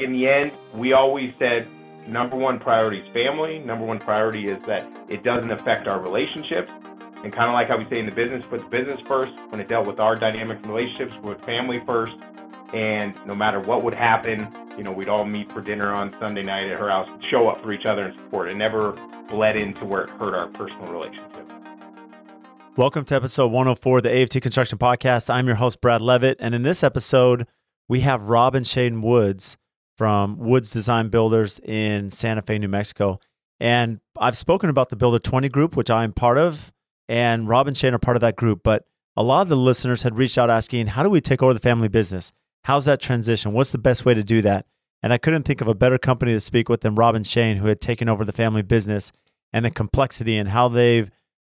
in the end, we always said number one priority is family. Number one priority is that it doesn't affect our relationships. And kind of like how we say in the business, put the business first. When it dealt with our dynamic relationships, put family first. And no matter what would happen, you know, we'd all meet for dinner on Sunday night at her house, show up for each other and support. It never bled into where it hurt our personal relationship. Welcome to episode 104 of the AFT Construction Podcast. I'm your host, Brad Leavitt. And in this episode, we have Rob and Shane Woods from Woods Design Builders in Santa Fe, New Mexico. And I've spoken about the Builder 20 group, which I'm part of, and Rob and Shane are part of that group. But a lot of the listeners had reached out asking, How do we take over the family business? How's that transition? What's the best way to do that? And I couldn't think of a better company to speak with than Rob and Shane, who had taken over the family business and the complexity and how they've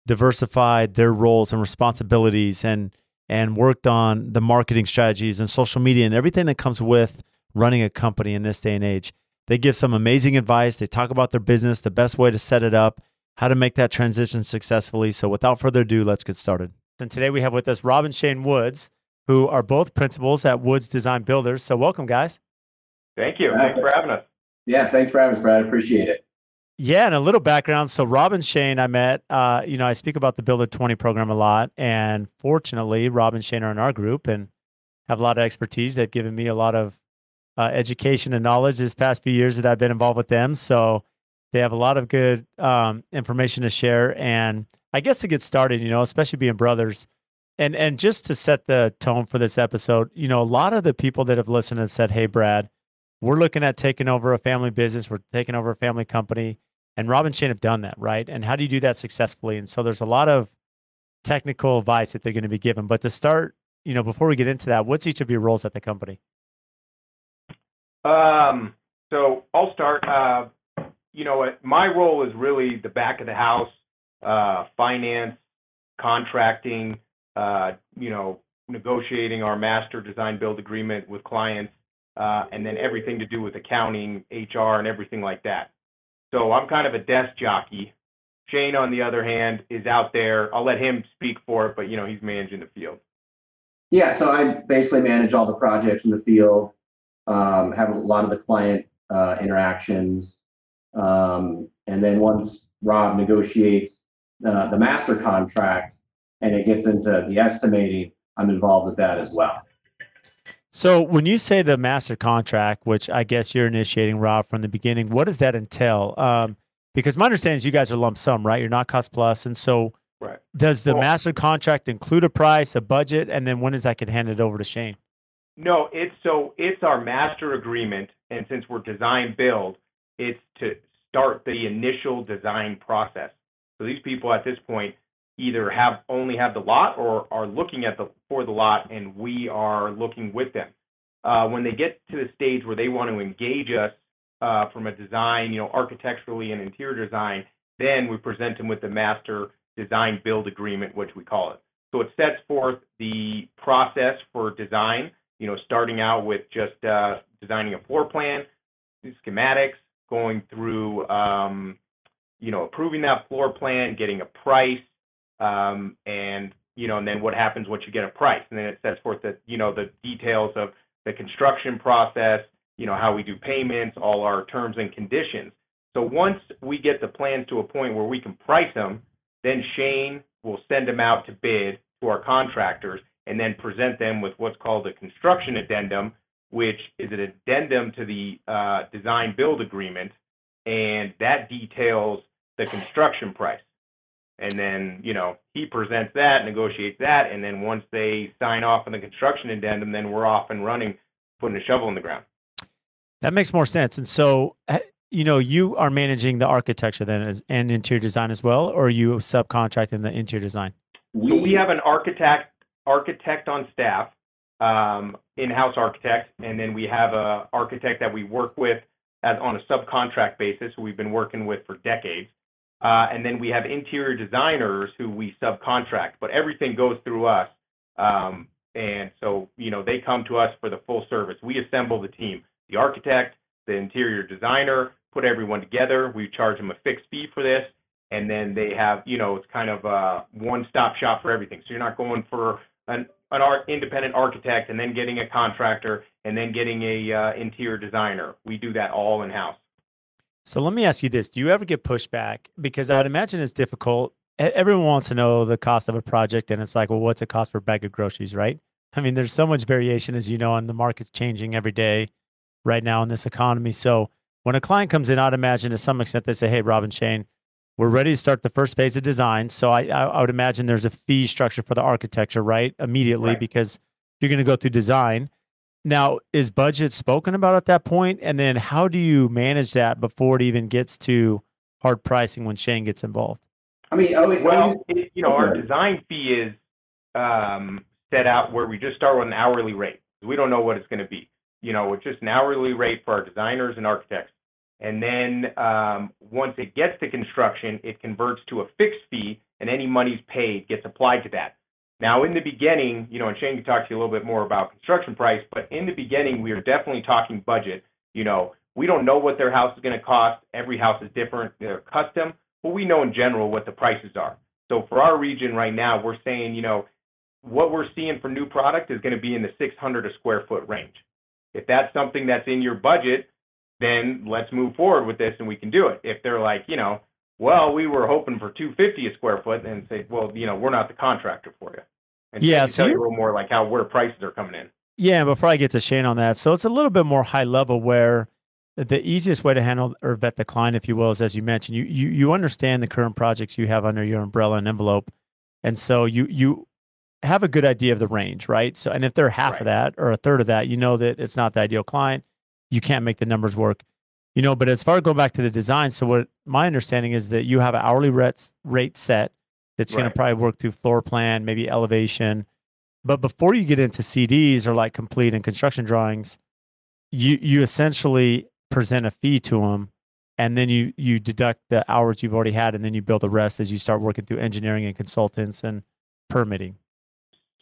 diversified their roles and responsibilities and and worked on the marketing strategies and social media and everything that comes with running a company in this day and age. They give some amazing advice. They talk about their business, the best way to set it up, how to make that transition successfully. So without further ado, let's get started. And today we have with us Rob and Shane Woods, who are both principals at Woods Design Builders. So welcome, guys. Thank you. Thanks for having us. Yeah, thanks for having us, Brad. I appreciate it. Yeah, and a little background. So Rob and Shane, I met. Uh, you know, I speak about the Builder Twenty program a lot, and fortunately, Rob and Shane are in our group and have a lot of expertise. They've given me a lot of uh, education and knowledge this past few years that I've been involved with them. So they have a lot of good um, information to share. And I guess to get started, you know, especially being brothers, and and just to set the tone for this episode, you know, a lot of the people that have listened have said, "Hey, Brad." We're looking at taking over a family business. We're taking over a family company and Rob and Shane have done that, right? And how do you do that successfully? And so there's a lot of technical advice that they're going to be given. But to start, you know, before we get into that, what's each of your roles at the company? Um, so I'll start. Uh, you know, my role is really the back of the house, uh, finance, contracting, uh, you know, negotiating our master design build agreement with clients, and then everything to do with accounting, HR, and everything like that. So I'm kind of a desk jockey. Shane, on the other hand, is out there. I'll let him speak for it, but you know he's managing the field. Yeah, so I basically manage all the projects in the field. Um, have a lot of the client uh, interactions, um, and then once Rob negotiates uh, the master contract and it gets into the estimating, I'm involved with that as well. So when you say the master contract, which I guess you're initiating, Rob, from the beginning, what does that entail? Um, because my understanding is you guys are lump sum, right? You're not cost plus, and so right. does the well, master contract include a price, a budget, and then when does that get handed over to Shane? No, it's so it's our master agreement, and since we're design build, it's to start the initial design process. So these people at this point either have only have the lot or are looking at the for the lot, and we are looking with them. Uh, when they get to the stage where they want to engage us uh, from a design, you know, architecturally and interior design, then we present them with the master design build agreement, which we call it. So it sets forth the process for design, you know, starting out with just uh, designing a floor plan, schematics, going through, um, you know, approving that floor plan, getting a price, um, and you know, and then what happens once you get a price, and then it sets forth the you know the details of the construction process, you know, how we do payments, all our terms and conditions. So once we get the plans to a point where we can price them, then Shane will send them out to bid to our contractors and then present them with what's called a construction addendum, which is an addendum to the uh, design build agreement, and that details the construction price and then you know he presents that, negotiates that, and then once they sign off on the construction addendum, then we're off and running, putting a shovel in the ground. That makes more sense. And so, eh, you know, you are managing the architecture then as, and interior design as well, or are you subcontracting the interior design? We, so we have an architect architect on staff, um, in-house architect, and then we have a architect that we work with as on a subcontract basis. Who we've been working with for decades. Uh, and then we have interior designers who we subcontract, but everything goes through us. Um, and so, you know, they come to us for the full service. We assemble the team, the architect, the interior designer, put everyone together. We charge them a fixed fee for this. And then they have, you know, it's kind of a one-stop shop for everything. So you're not going for an, independent architect and then getting a contractor and then getting a uh, interior designer. We do that all in house. So let me ask you this: Do you ever get pushback? Because I would imagine it's difficult. Everyone wants to know the cost of a project, and it's like, well, what's it cost for a bag of groceries, right? I mean, there's so much variation, as you know, and the market's changing every day right now in this economy. So when a client comes in, I'd imagine to some extent they say, "Hey, Rob and Shane, we're ready to start the first phase of design." So I, I would imagine there's a fee structure for the architecture, right? Immediately, right. because you're going to go through design. Now, is budget spoken about at that point? And then how do you manage that before it even gets to hard pricing when Shane gets involved? I mean, always, Well, always- it- you know, our design fee is um, set out where we just start with an hourly rate. We don't know what it's going to be. You know, it's just an hourly rate for our designers and architects. And then um, once it gets to construction, it converts to a fixed fee, and any monies paid gets applied to that. Now, in the beginning, you know, and Shane can talk to you a little bit more about construction price, but in the beginning, we are definitely talking budget. You know, we don't know what their house is going to cost. Every house is different. They're custom, but we know in general what the prices are. So for our region right now, we're saying, you know, what we're seeing for new product is going to be in the 600 a square foot range. If that's something that's in your budget, then let's move forward with this and we can do it. If they're like, you know, well, we were hoping for 250 a square foot, and say, well, you know, we're not the contractor for you. And Yeah, so tell you a little more like how where prices are coming in. Yeah, before I get to Shane on that, so it's a little bit more high level where the easiest way to handle or vet the client, if you will, is as you mentioned, you you you understand the current projects you have under your umbrella and envelope, and so you you have a good idea of the range, right? So, and if they're half Right. of that or a third of that, you know that it's not the ideal client. You can't make the numbers work, you know. But as far as going back to the design, so what my understanding is that you have an hourly rate rate set that's going to probably work through floor plan, maybe elevation. But before you get into CDs or like complete and construction drawings, you you essentially present a fee to them, and then you you deduct the hours you've already had, and then you build the rest as you start working through engineering and consultants and permitting.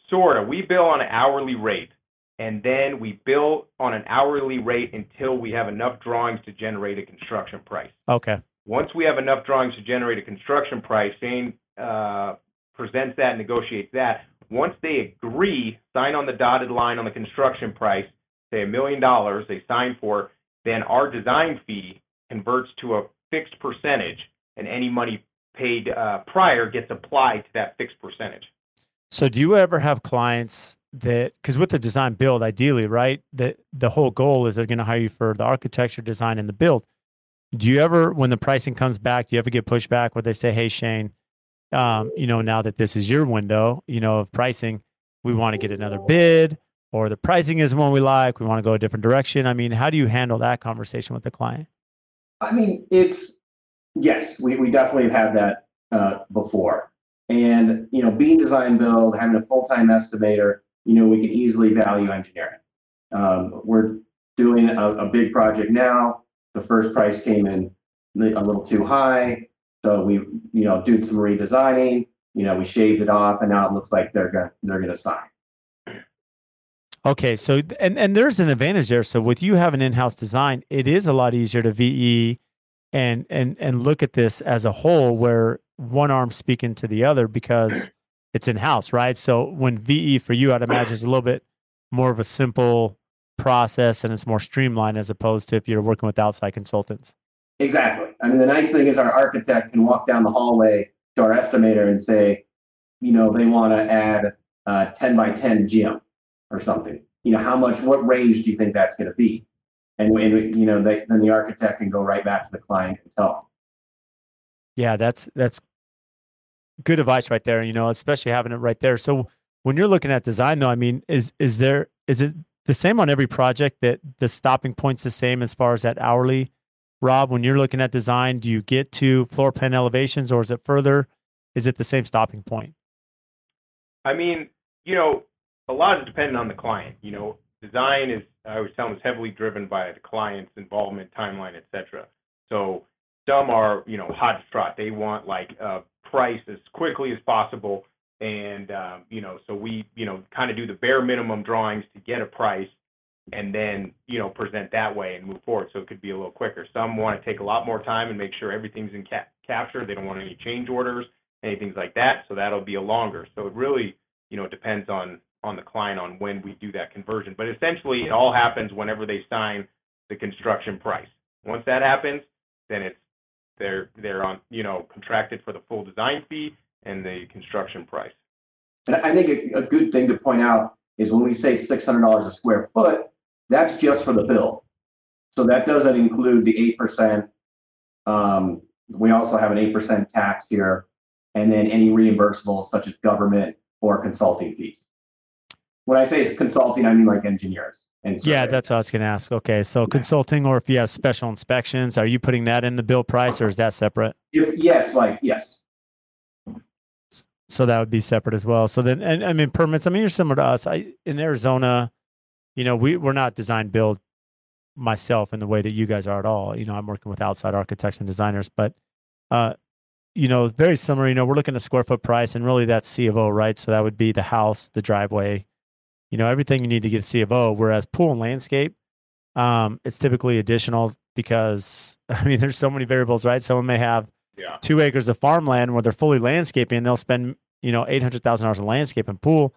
Sort of. We bill on an hourly rate, and then we bill on an hourly rate until we have enough drawings to generate a construction price. Okay. Once we have enough drawings to generate a construction price, Shane uh, presents that, negotiates that. Once they agree, sign on the dotted line on the construction price, say a million dollars, they sign for, then our design fee converts to a fixed percentage, and any money paid uh, prior gets applied to that fixed percentage. So do you ever have clients that because with the design build, ideally, right? The the whole goal is they're going to hire you for the architecture, design, and the build. Do you ever, when the pricing comes back, do you ever get pushback where they say, "Hey, Shane, um, you know, now that this is your window, you know, of pricing, we want to get another bid, or the pricing isn't one we like, we want to go a different direction." I mean, how do you handle that conversation with the client? I mean, it's yes, we, we definitely have had that uh, before. And you know, being design build, having a full time estimator, you know, we can easily value engineering. Um, we're doing a, a big project now. The first price came in a little too high, so we you know did some redesigning. You know, we shaved it off, and now it looks like they're gonna they're gonna sign. Okay, so and and there's an advantage there. So with you having in-house design, it is a lot easier to VE and and and look at this as a whole, where one arm speaking to the other because it's in-house, right? So when VE for you, I'd imagine is a little bit more of a simple process and it's more streamlined as opposed to if you're working with outside consultants. Exactly. I mean, the nice thing is our architect can walk down the hallway to our estimator and say, you know, they want to add a 10 by 10 gym or something. You know, how much, what range do you think that's going to be? And, when you know, they, then the architect can go right back to the client and tell them. Yeah, that's that's good advice right there. You know, especially having it right there. So when you're looking at design, though, I mean, is is there is it the same on every project that the stopping point's the same as far as that hourly? Rob, when you're looking at design, do you get to floor plan elevations, or is it further? Is it the same stopping point? I mean, you know, a lot is dependent on the client. You know, design is I always tell them is heavily driven by the client's involvement, timeline, etc. So some are, you know, hot to trot. They want like a price as quickly as possible. And um, you know, so we, you know, kind of do the bare minimum drawings to get a price and then, you know, present that way and move forward. So it could be a little quicker. Some want to take a lot more time and make sure everything's in ca- capture. They don't want any change orders, anything like that. So that'll be a longer. So it really, you know, depends on the client on when we do that conversion. But essentially, it all happens whenever they sign the construction price. Once that happens, then it's they're they're on you know contracted for the full design fee and the construction price. And I think a, good thing to point out is when we say six hundred dollars a square foot, that's just for the bill. So that doesn't include the eight percent. Um, we also have an eight percent tax here, and then any reimbursables such as government or consulting fees. When I say consulting, I mean like engineers. And Yeah, that's what I was going to ask. Okay, so consulting, or if you have special inspections, are you putting that in the bill price, or is that separate? If, yes, like yes. So that would be separate as well. So then, and I mean permits. I mean, you're similar to us. I in Arizona, you know, we we're not design build myself in the way that you guys are at all. You know, I'm working with outside architects and designers, but uh, you know, very similar. You know, we're looking at square foot price, and really that's C of O, right? So that would be the house, the driveway, you know, everything you need to get a C of O. Whereas pool and landscape, um, it's typically additional because I mean, there's so many variables, right? Someone may have Yeah. two acres of farmland where they're fully landscaping and they'll spend you know eight hundred thousand dollars in landscape and pool,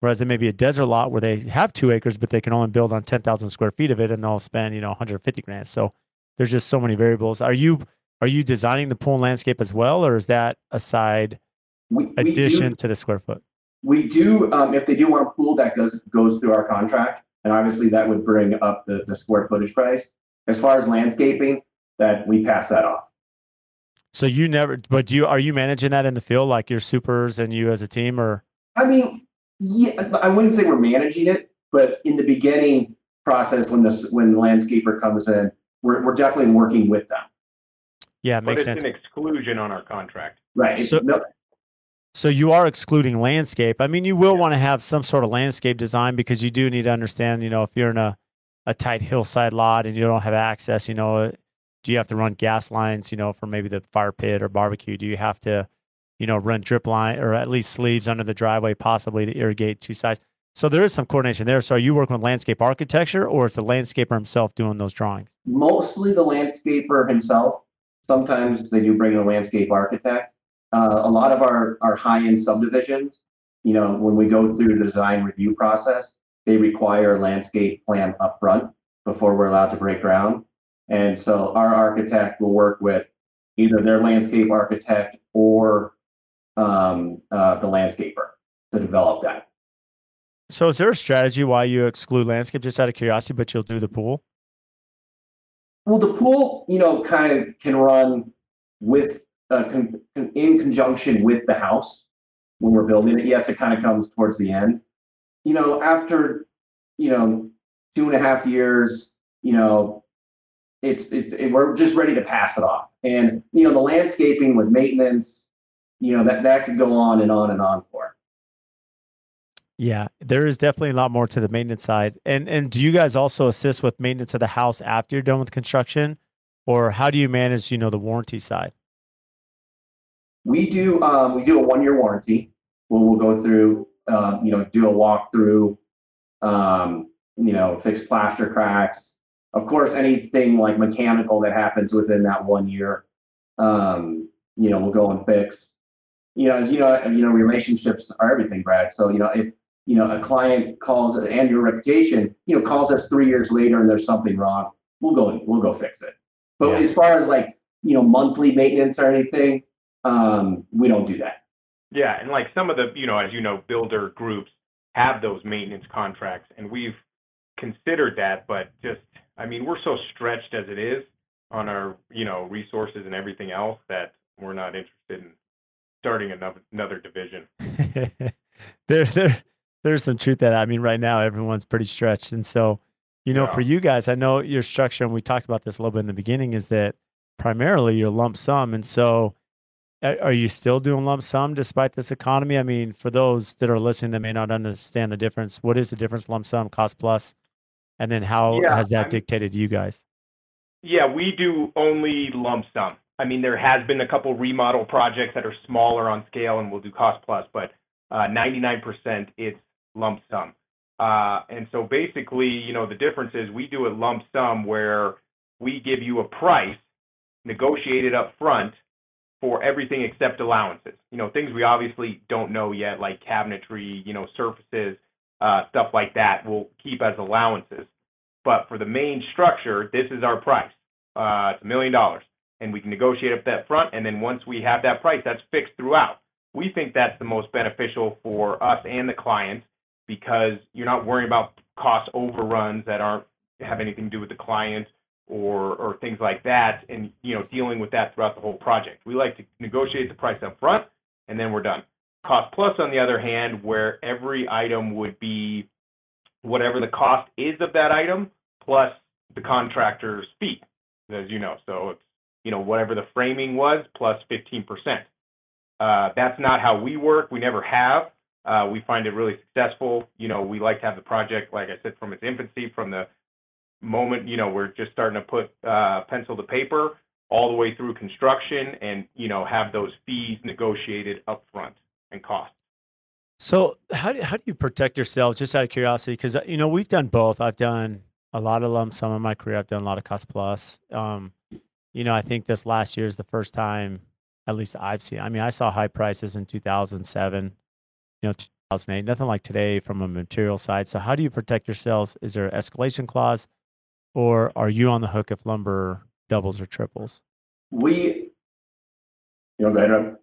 whereas there may be a desert lot where they have two acres but they can only build on ten thousand square feet of it and they'll spend you know one hundred fifty grand. So there's just so many variables. Are you are you designing the pool and landscape as well, or is that a side We, we addition to the square foot? We do, um, if they do want a pool, that goes, goes through our contract, and obviously that would bring up the, the square footage price. As far as landscaping, that we pass that off. So you never, but do you are you managing that in the field, like your supers and you as a team, or I mean, yeah, I wouldn't say we're managing it, but in the beginning process, when this, when the landscaper comes in, we're, we're definitely working with them. yeah, it But makes it's sense. an exclusion on our contract. Right. So- No- So you are excluding landscape. I mean, you will want to have some sort of landscape design because you do need to understand, you know, if you're in a, a tight hillside lot and you don't have access, you know, do you have to run gas lines, you know, for maybe the fire pit or barbecue? Do you have to, you know, run drip line or at least sleeves under the driveway, possibly to irrigate two sides? So there is some coordination there. So are you working with landscape architecture or is the landscaper himself doing those drawings? mostly the landscaper himself. Sometimes they do bring in a landscape architect. Uh, a lot of our, our high-end subdivisions, you know, when we go through the design review process, they require a landscape plan upfront before we're allowed to break ground. And so our architect will work with either their landscape architect or um, uh, the landscaper to develop that. So is there a strategy why you exclude landscape just out of curiosity, but you'll do the pool? Well, the pool, you know, kind of can run with, uh, con- con- in conjunction with the house when we're building it. Yes, it kind of comes towards the end. You know, after, you know, two and a half years, you know, it's, it's, it, we're just ready to pass it off. And, you know, the landscaping with maintenance, you know, that, that could go on and on and on for. Yeah, there is definitely a lot more to the maintenance side. And and do you guys also assist with maintenance of the house after you're done with construction, or how do you manage, you know, the warranty side? We do, um, we do a one-year warranty. Where we'll go through, um, you know, do a walkthrough, um, you know, fix plaster cracks. Of course, anything like mechanical that happens within that one year, um, you know, we'll go and fix. You know, as you know, you know, relationships are everything, Brad. So, you know, if, you know, a client calls and your reputation, you know, calls us three years later and there's something wrong, we'll go and we'll go fix it. But Yeah. as far as like, you know, monthly maintenance or anything, um, we don't do that. Yeah, and like some of the, you know, as you know, builder groups have those maintenance contracts, and we've considered that, but just, I mean, we're so stretched as it is on our, you know, resources and everything else that we're not interested in starting another another division. there there there's some truth to that. I mean, right now everyone's pretty stretched. And so, you know, for you guys, I know your structure, and we talked about this a little bit in the beginning, is that primarily your lump sum. And so a- are you still doing lump sum despite this economy? I mean, for those that are listening that may not understand the difference, what is the difference lump sum, cost plus? And then how Yeah, has that I'm- dictated you guys? Yeah, we do only lump sum. I mean, there has been a couple remodel projects that are smaller on scale and we'll do cost plus, but uh, 99% it's lump sum. Uh, and so basically, you know, the difference is we do a lump sum where we give you a price negotiated up front for everything except allowances. You know, things we obviously don't know yet, like cabinetry, you know, surfaces. uh, stuff like that, we'll keep as allowances. But for the main structure, this is our price. Uh, it's a million dollars, and we can negotiate up that front. And then once we have that price, that's fixed throughout. We think that's the most beneficial for us and the clients because you're not worrying about cost overruns that aren't have anything to do with the client or things like that, and you know dealing with that throughout the whole project. We like to negotiate the price up front, and then we're done. Cost plus, on the other hand, where every item would be whatever the cost is of that item plus the contractor's fee, as you know. So it's you know whatever the framing was plus 15%. Uh, that's not how we work. We never have. Uh, we find it really successful. You know, we like to have the project, like I said, from its infancy, from the moment you know we're just starting to put uh, pencil to paper, all the way through construction, and you know have those fees negotiated upfront and costs. So how do, how do you protect yourself? Just out of curiosity, because you know we've done both. I've done a lot of lump sum in my career. I've done a lot of cost plus. Um, you know, I think this last year is the first time, at least I've seen. I mean, I saw high prices in 2007, you know, 2008. Nothing like today from a material side. So how do you protect yourselves? Is there an escalation clause, or are you on the hook if lumber doubles or triples? We, you know, go ahead, Rob.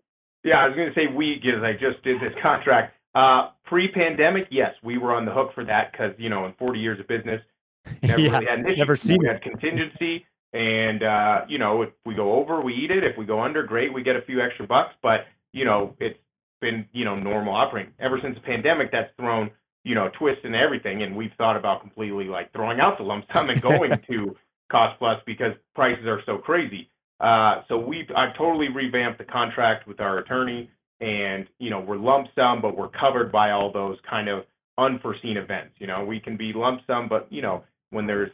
Yeah, I was going to say we because I just did this contract. Uh, pre-pandemic, yes, we were on the hook for that because you know, in 40 years of business, never yeah, really had an issue. never seen we it. had contingency, and uh, you know, if we go over, we eat it. If we go under, great, we get a few extra bucks. But you know, it's been you know normal operating ever since the pandemic. That's thrown you know twists and everything, and we've thought about completely like throwing out the lump sum and going to cost plus because prices are so crazy. Uh, so we've I've totally revamped the contract with our attorney, and you know we're lump sum, but we're covered by all those kind of unforeseen events. You know, we can be lump sum, but you know when there's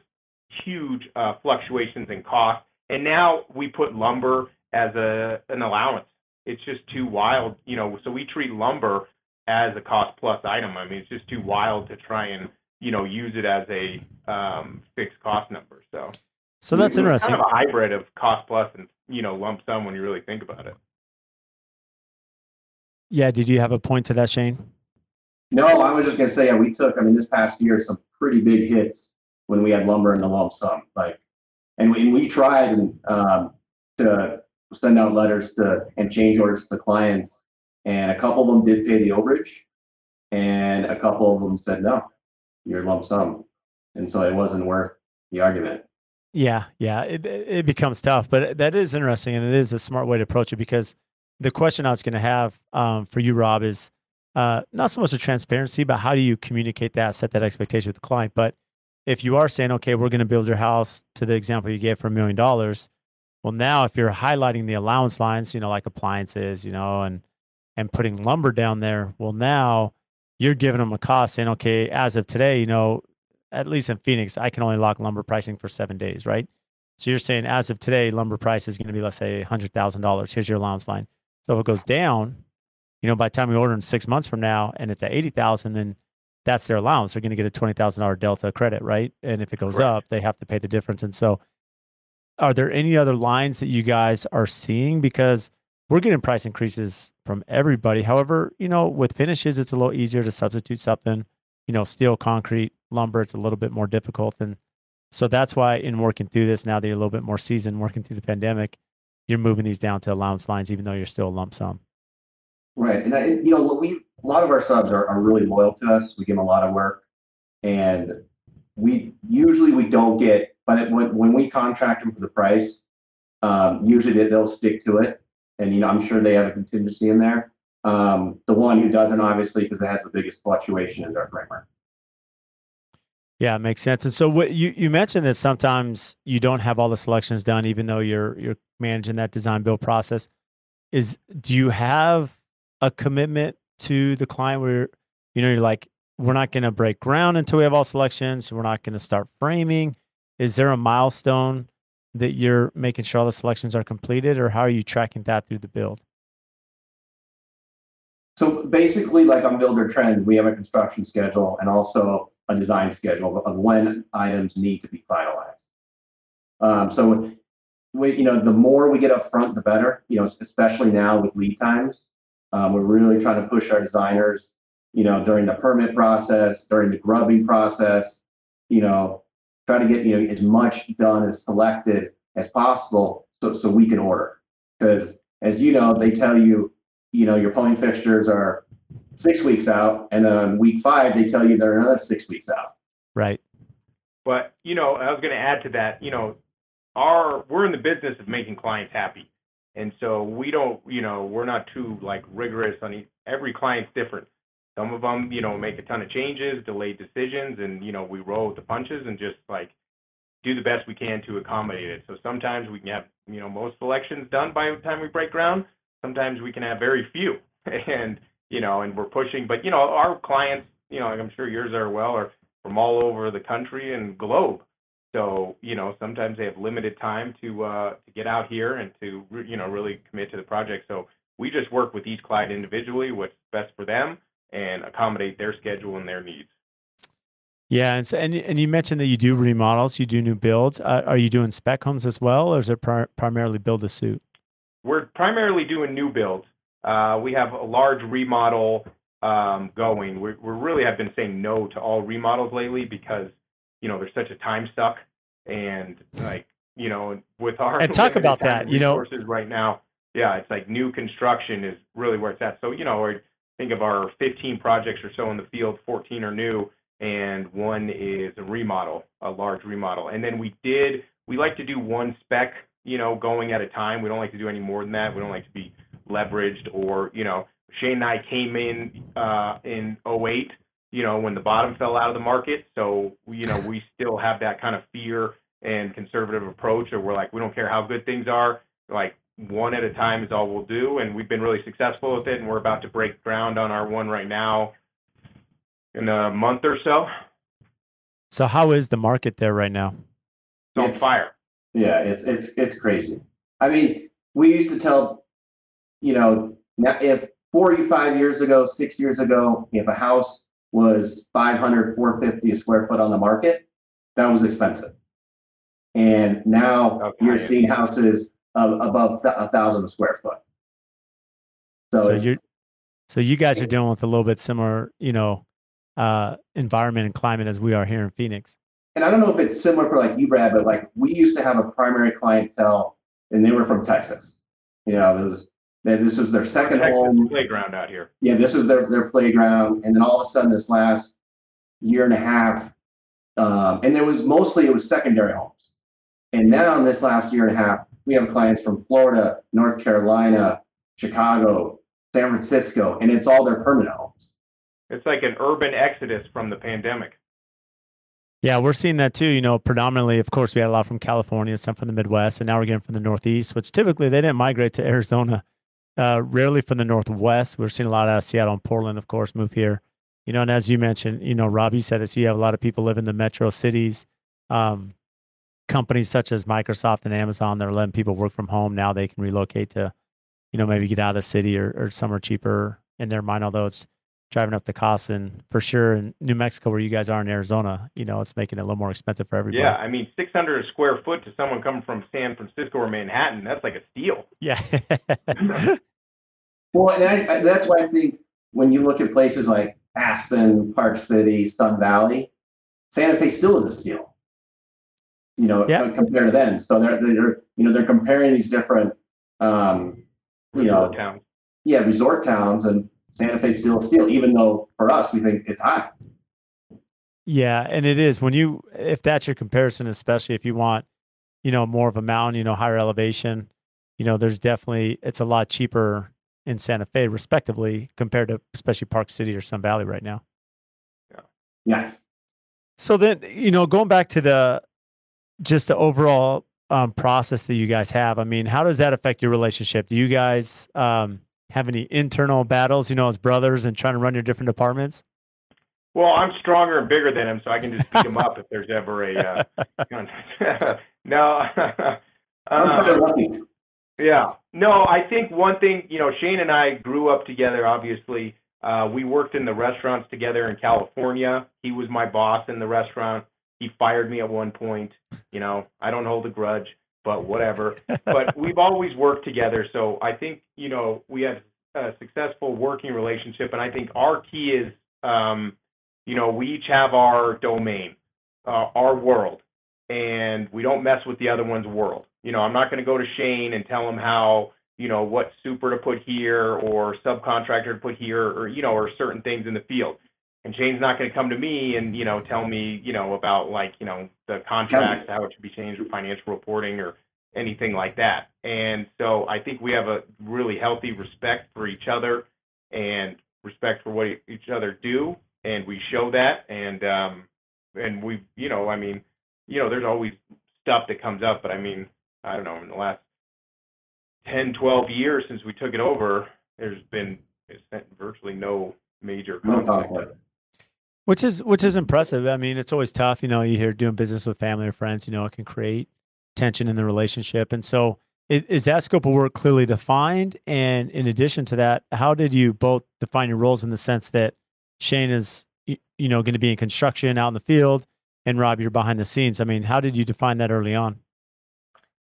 huge uh, fluctuations in cost, and now we put lumber as a an allowance. It's just too wild, you know. So we treat lumber as a cost plus item. I mean, it's just too wild to try and you know use it as a um, fixed cost number. So So that's it's interesting. Kind of a hybrid of cost plus and you know lump sum when you really think about it. Yeah. Did you have a point to that, Shane? No, I was just gonna say, yeah, we took, I mean, this past year, some pretty big hits when we had lumber in the lump sum, like, and we, we tried and, um, to send out letters to, and change orders to clients. And a couple of them did pay the overage and a couple of them said, no, you're lump sum. And so it wasn't worth the argument. Yeah, yeah, it it becomes tough, but that is interesting, and it is a smart way to approach it because the question I was going to have um, for you, Rob, is uh, not so much the transparency, but how do you communicate that, set that expectation with the client. But if you are saying, okay, we're going to build your house to the example you gave for a million dollars, well, now if you're highlighting the allowance lines, you know, like appliances, you know, and and putting lumber down there, well, now you're giving them a cost, saying, okay, as of today, you know, at least in Phoenix, I can only lock lumber pricing for seven days, right? So you're saying as of today, lumber price is going to be, let's say, hundred thousand dollars. Here's your allowance line. So if it goes down, you know, by the time we order in six months from now and it's at eighty thousand, then that's their allowance. They're going to get a twenty thousand dollar delta credit, right? And if it goes Correct. up, they have to pay the difference. And so, are there any other lines that you guys are seeing? Because we're getting price increases from everybody. However, you know, with finishes, it's a little easier to substitute something. You know, steel, concrete, lumber, it's a little bit more difficult. And so that's why in working through this, now that you're a little bit more seasoned, working through the pandemic, you're moving these down to allowance lines, even though you're still a lump sum. Right. And I, you know, we, a lot of our subs are, are really loyal to us. We give them a lot of work and we usually we don't get, but when, when we contract them for the price, um, usually they, they'll stick to it. And, you know, I'm sure they have a contingency in there. Um, the one who doesn't, obviously, because it has the biggest fluctuation is our framework. Yeah, makes sense. And so what you, you mentioned that sometimes you don't have all the selections done, even though you're you're managing that design build process. Is do you have a commitment to the client where you know you're like, we're not going to break ground until we have all selections. We're not going to start framing. Is there a milestone that you're making sure all the selections are completed, or how are you tracking that through the build? So basically, like on Buildertrend, we have a construction schedule and also a design schedule of when items need to be finalized. Um, so we, you know, the more we get up front, the better, you know, especially now with lead times. Um, we're really trying to push our designers you know, during the permit process, during the grubbing process, you know, try to get, you know, as much done as selected as possible so, so we can order. Because as you know, they tell you, you know, your plumbing fixtures are six weeks out, and then on week five, they tell you they're another six weeks out. Right. But, you know, I was going to add to that, you know, our, we're in the business of making clients happy. And so we don't, you know, we're not too like rigorous on e- every client's different. Some of them, you know, make a ton of changes, delayed decisions, and, you know, we roll with the punches and just like do the best we can to accommodate it. So sometimes we can have, you know, most selections done by the time we break ground. Sometimes we can have very few. And, you know, and we're pushing, but, you know, our clients, you know, I'm sure yours are well, are from all over the country and globe. So, you know, sometimes they have limited time to uh, to get out here and to you know really commit to the project. So we just work with each client individually, what's best for them, and accommodate their schedule and their needs. Yeah, and so, and and you mentioned that you do remodels, you do new builds. Uh, are you doing spec homes as well, or is it pri- primarily build to suit? We're primarily doing new builds. Uh, we have a large remodel um, going. We we really have been saying no to all remodels lately because you know there's such a time suck and like you know with our And talk about that, you know- resources right now. Yeah, it's like new construction is really where it's at. So you know, we think of our 15 projects or so in the field, 14 are new, and one is a remodel, a large remodel. And then we did, we like to do one spec, you know, going at a time. We don't like to do any more than that. We don't like to be leveraged or, you know, Shane and I came in uh, in 08, you know, when the bottom fell out of the market. So, you know, we still have that kind of fear and conservative approach, or we're like, we don't care how good things are. Like one at a time is all we'll do, and we've been really successful with it. And we're about to break ground on our one right now in a month or so. So how is the market there right now? It's on It's- fire. Yeah, it's it's it's crazy. I mean, we used to tell, you know, now if 45 years ago, six years ago, if a house was 500, 450 a square foot on the market, that was expensive. And now Okay. you're seeing houses of, above th- a thousand square foot. So, So you're so you guys are dealing with a little bit similar, you know, uh, environment and climate as we are here in Phoenix. and I don't know if it's similar for like you, Brad, but like we used to have a primary clientele, and they were from Texas. You know, it was that this was their second Texas home. playground out here. yeah, this is their, their playground. And then all of a sudden, this last year and a half, um, and there was mostly it was secondary homes. And now in this last year and a half, we have clients from Florida, North Carolina, Chicago, San Francisco, and it's all their permanent homes. It's like an urban exodus from the pandemic. Yeah, we're seeing that too. You know, predominantly, of course, we had a lot from California, some from the Midwest, and now we're getting from the Northeast, which typically they didn't migrate to Arizona. Uh, rarely from the Northwest. We're seeing a lot out of Seattle and Portland, of course, move here. You know, and as you mentioned, you know, Rob, you said this, you have a lot of people live in the metro cities. Um, companies such as Microsoft and Amazon, they're letting people work from home. Now they can relocate to, you know, maybe get out of the city or, or somewhere cheaper in their mind, although it's driving up the costs. And for sure in New Mexico, where you guys are in Arizona, you know, it's making it a little more expensive for everybody. Yeah, I mean, 600 a square foot to someone coming from San Francisco or Manhattan, that's like a steal. Yeah. Well, and I, I, that's why I think when you look at places like Aspen, Park City, Sun Valley, Santa Fe still is a steal. You know, Yeah. compared to them. So they're they're you know they're comparing these different um, you know towns. yeah resort towns and Santa Fe still a steal, even though for us we think it's high. Yeah, and it is when you if that's your comparison, especially if you want, you know, more of a mountain, you know, higher elevation, you know, there's definitely it's a lot cheaper in Santa Fe, respectively, compared to especially Park City or Sun Valley right now. Yeah. So then, you know, going back to the just the overall um, process that you guys have, I mean, how does that affect your relationship? Do you guys um, have any internal battles, you know, as brothers and trying to run your different departments? Well, I'm stronger and bigger than him, so I can just beat him up if there's ever a uh, no. Um. Yeah. No, I think one thing, you know, Shane and I grew up together, obviously. Uh, we worked in the restaurants together in California. He was my boss in the restaurant. He fired me at one point. You know, I don't hold a grudge, but whatever. but we've always worked together. So I think, you know, we have a successful working relationship. And I think our key is Um, you know, we each have our domain, uh, our world, and we don't mess with the other one's world. You know, I'm not going to go to Shane and tell him how, you know, what super to put here or subcontractor to put here or, you know, or certain things in the field. And Shane's not going to come to me and, you know, tell me, you know, about like, you know, the contracts, how it should be changed or financial reporting or anything like that. And so I think we have a really healthy respect for each other and respect for what each other do. And we show that. And, um, and we, you know, I mean, you know, there's always stuff that comes up, but I mean, I don't know, in the last 10, 12 years since we took it over, there's been virtually no major conflict. Which is which is impressive. I mean, it's always tough. You know, you hear doing business with family or friends. You know, it can create tension in the relationship, and so is, that scope of work clearly defined? And in addition to that, how did you both define your roles in the sense that Shane is you know going to be in construction out in the field, and Rob, you're behind the scenes. I mean, how did you define that early on?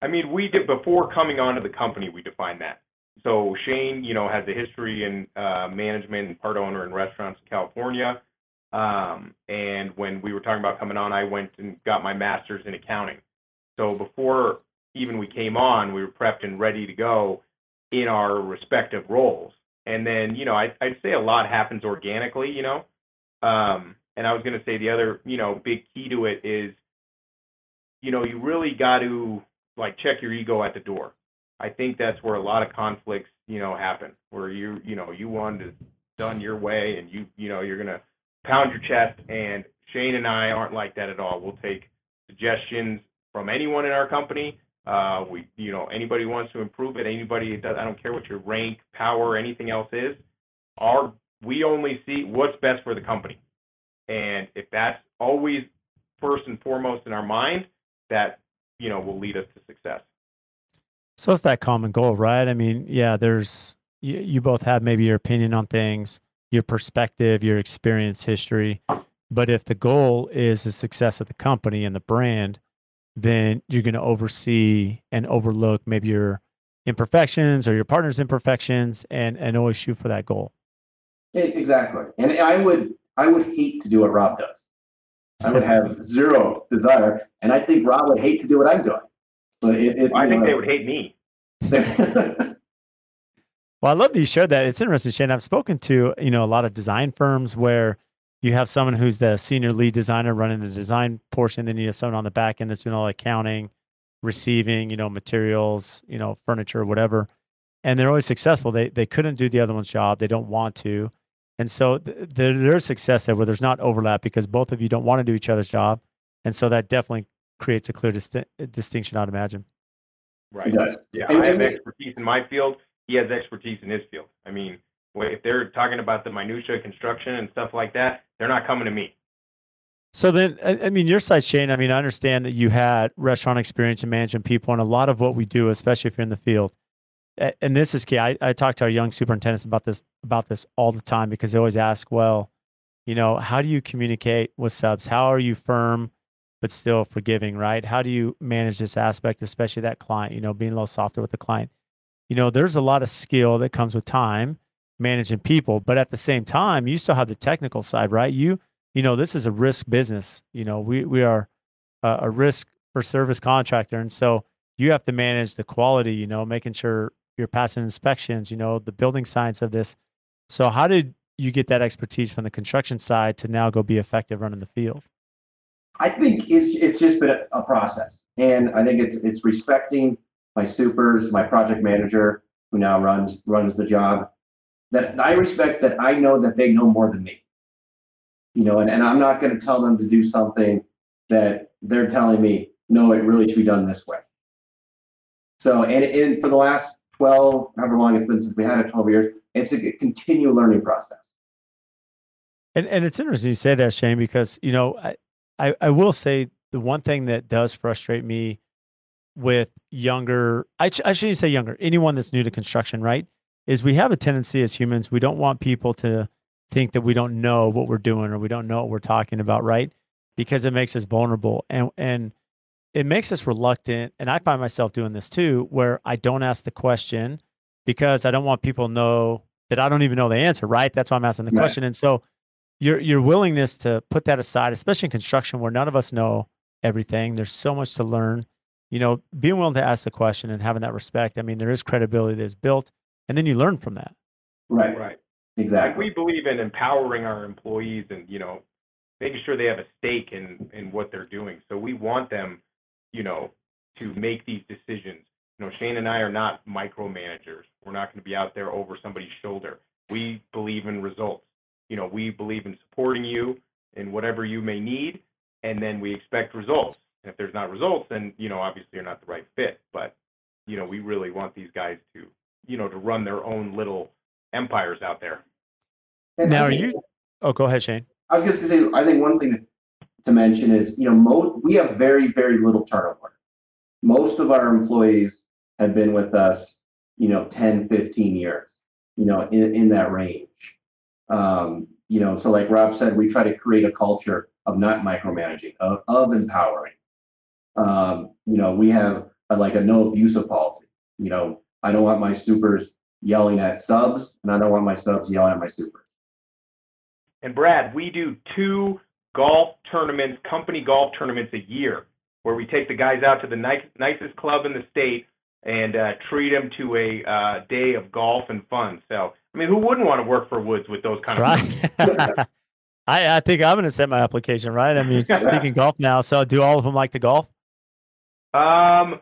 I mean, we did before coming onto the company, we defined that. So Shane, you know, has a history in uh, management and part owner in restaurants in California. Um, and when we were talking about coming on, I went and got my master's in accounting. So before even we came on, we were prepped and ready to go in our respective roles. And then, you know, I, I'd say a lot happens organically, you know. Um, and I was going to say the other, you know, big key to it is, you know, you really got to like check your ego at the door. I think that's where a lot of conflicts, you know, happen. Where you, you know, you want it done your way, and you, you know, you're gonna pound your chest. And Shane and I aren't like that at all. We'll take suggestions from anyone in our company. Uh, we, you know, anybody wants to improve it. Anybody does. I don't care what your rank, power, anything else is. Our we only see what's best for the company, and if that's always first and foremost in our mind, that you know will lead us to success. So it's that common goal, right? I mean, yeah, there's you, you both have maybe your opinion on things, your perspective, your experience, history. But if the goal is the success of the company and the brand, then you're going to oversee and overlook maybe your imperfections or your partner's imperfections and and always shoot for that goal. Exactly. And I would I would hate to do what Rob does. I would have zero desire, and I think Rob would hate to do what I'm doing. But it, it, I think know, they would hate me. well, I love that you shared that. It's interesting, Shane. I've spoken to you know a lot of design firms where you have someone who's the senior lead designer running the design portion, then you have someone on the back end that's doing all the accounting, receiving, you know, materials, you know, furniture, whatever. And they're always successful. They they couldn't do the other one's job. They don't want to. And so th- there's success there where there's not overlap because both of you don't want to do each other's job. And so that definitely creates a clear disti- distinction, I'd imagine. Right. Yeah. I have expertise in my field. He has expertise in his field. I mean, if they're talking about the minutia construction and stuff like that, they're not coming to me. So then, I mean, your side, Shane. I mean, I understand that you had restaurant experience and managing people, and a lot of what we do, especially if you're in the field, and this is key. I, I talk to our young superintendents about this about this all the time because they always ask, well, you know, how do you communicate with subs? How are you firm but still forgiving, right? How do you manage this aspect, especially that client, you know, being a little softer with the client? You know, there's a lot of skill that comes with time managing people, but at the same time, you still have the technical side, right? You, you know, this is a risk business. You know, we we are a, a risk for service contractor, and so you have to manage the quality. You know, making sure you're passing inspections, you know, the building science of this. So how did you get that expertise from the construction side to now go be effective running the field? I think it's it's just been a, a process, and I think it's it's respecting my supers, my project manager who now runs runs the job. That I respect that I know that they know more than me. You know, and, and I'm not going to tell them to do something that they're telling me, no, it really should be done this way. So, and, and for the last 12, however long it's been since we had it, 12 years. It's a continual learning process. And and it's interesting you say that, Shane, because you know, I, I, I will say the one thing that does frustrate me with younger, I, sh- I shouldn't say younger, anyone that's new to construction, right? Is we have a tendency as humans, we don't want people to think that we don't know what we're doing or we don't know what we're talking about, right? Because it makes us vulnerable. And and it makes us reluctant. And I find myself doing this too, where I don't ask the question because I don't want people to know that I don't even know the answer, right? That's why I'm asking the right. question. And so your your willingness to put that aside, especially in construction where none of us know everything. There's so much to learn. You know, being willing to ask the question and having that respect. I mean, there is credibility that is built, and then you learn from that. Right. Right. Exactly. We believe in empowering our employees and, you know, making sure they have a stake in, in what they're doing. So we want them, you know, to make these decisions. You know, Shane and I are not micromanagers. We're not going to be out there over somebody's shoulder. We believe in results. You know, we believe in supporting you in whatever you may need, and then we expect results. And if there's not results, then, you know, obviously you're not the right fit. But, you know, we really want these guys to, you know, to run their own little empires out there. And Now, I are you? Oh, go ahead, Shane. I was just gonna say, I think one thing to, to mention is, you know, most, we have very, very little turnover. Most of our employees have been with us, you know, 10, 15 years, you know, in, in that range. Um, you know, so like Rob said, we try to create a culture of not micromanaging, of, of empowering. Um, you know, we have a, like a no abusive policy. You know, I don't want my supers yelling at subs, and I don't want my subs yelling at my supers. And Brad, we do two golf tournaments, company golf tournaments a year, where we take the guys out to the nice, nicest club in the state and uh, treat them to a uh, day of golf and fun. So, I mean, who wouldn't want to work for Woods with those kind of Right. I, I think I'm going to send my application, right? I mean, speaking golf now, so do all of them like to golf? Um,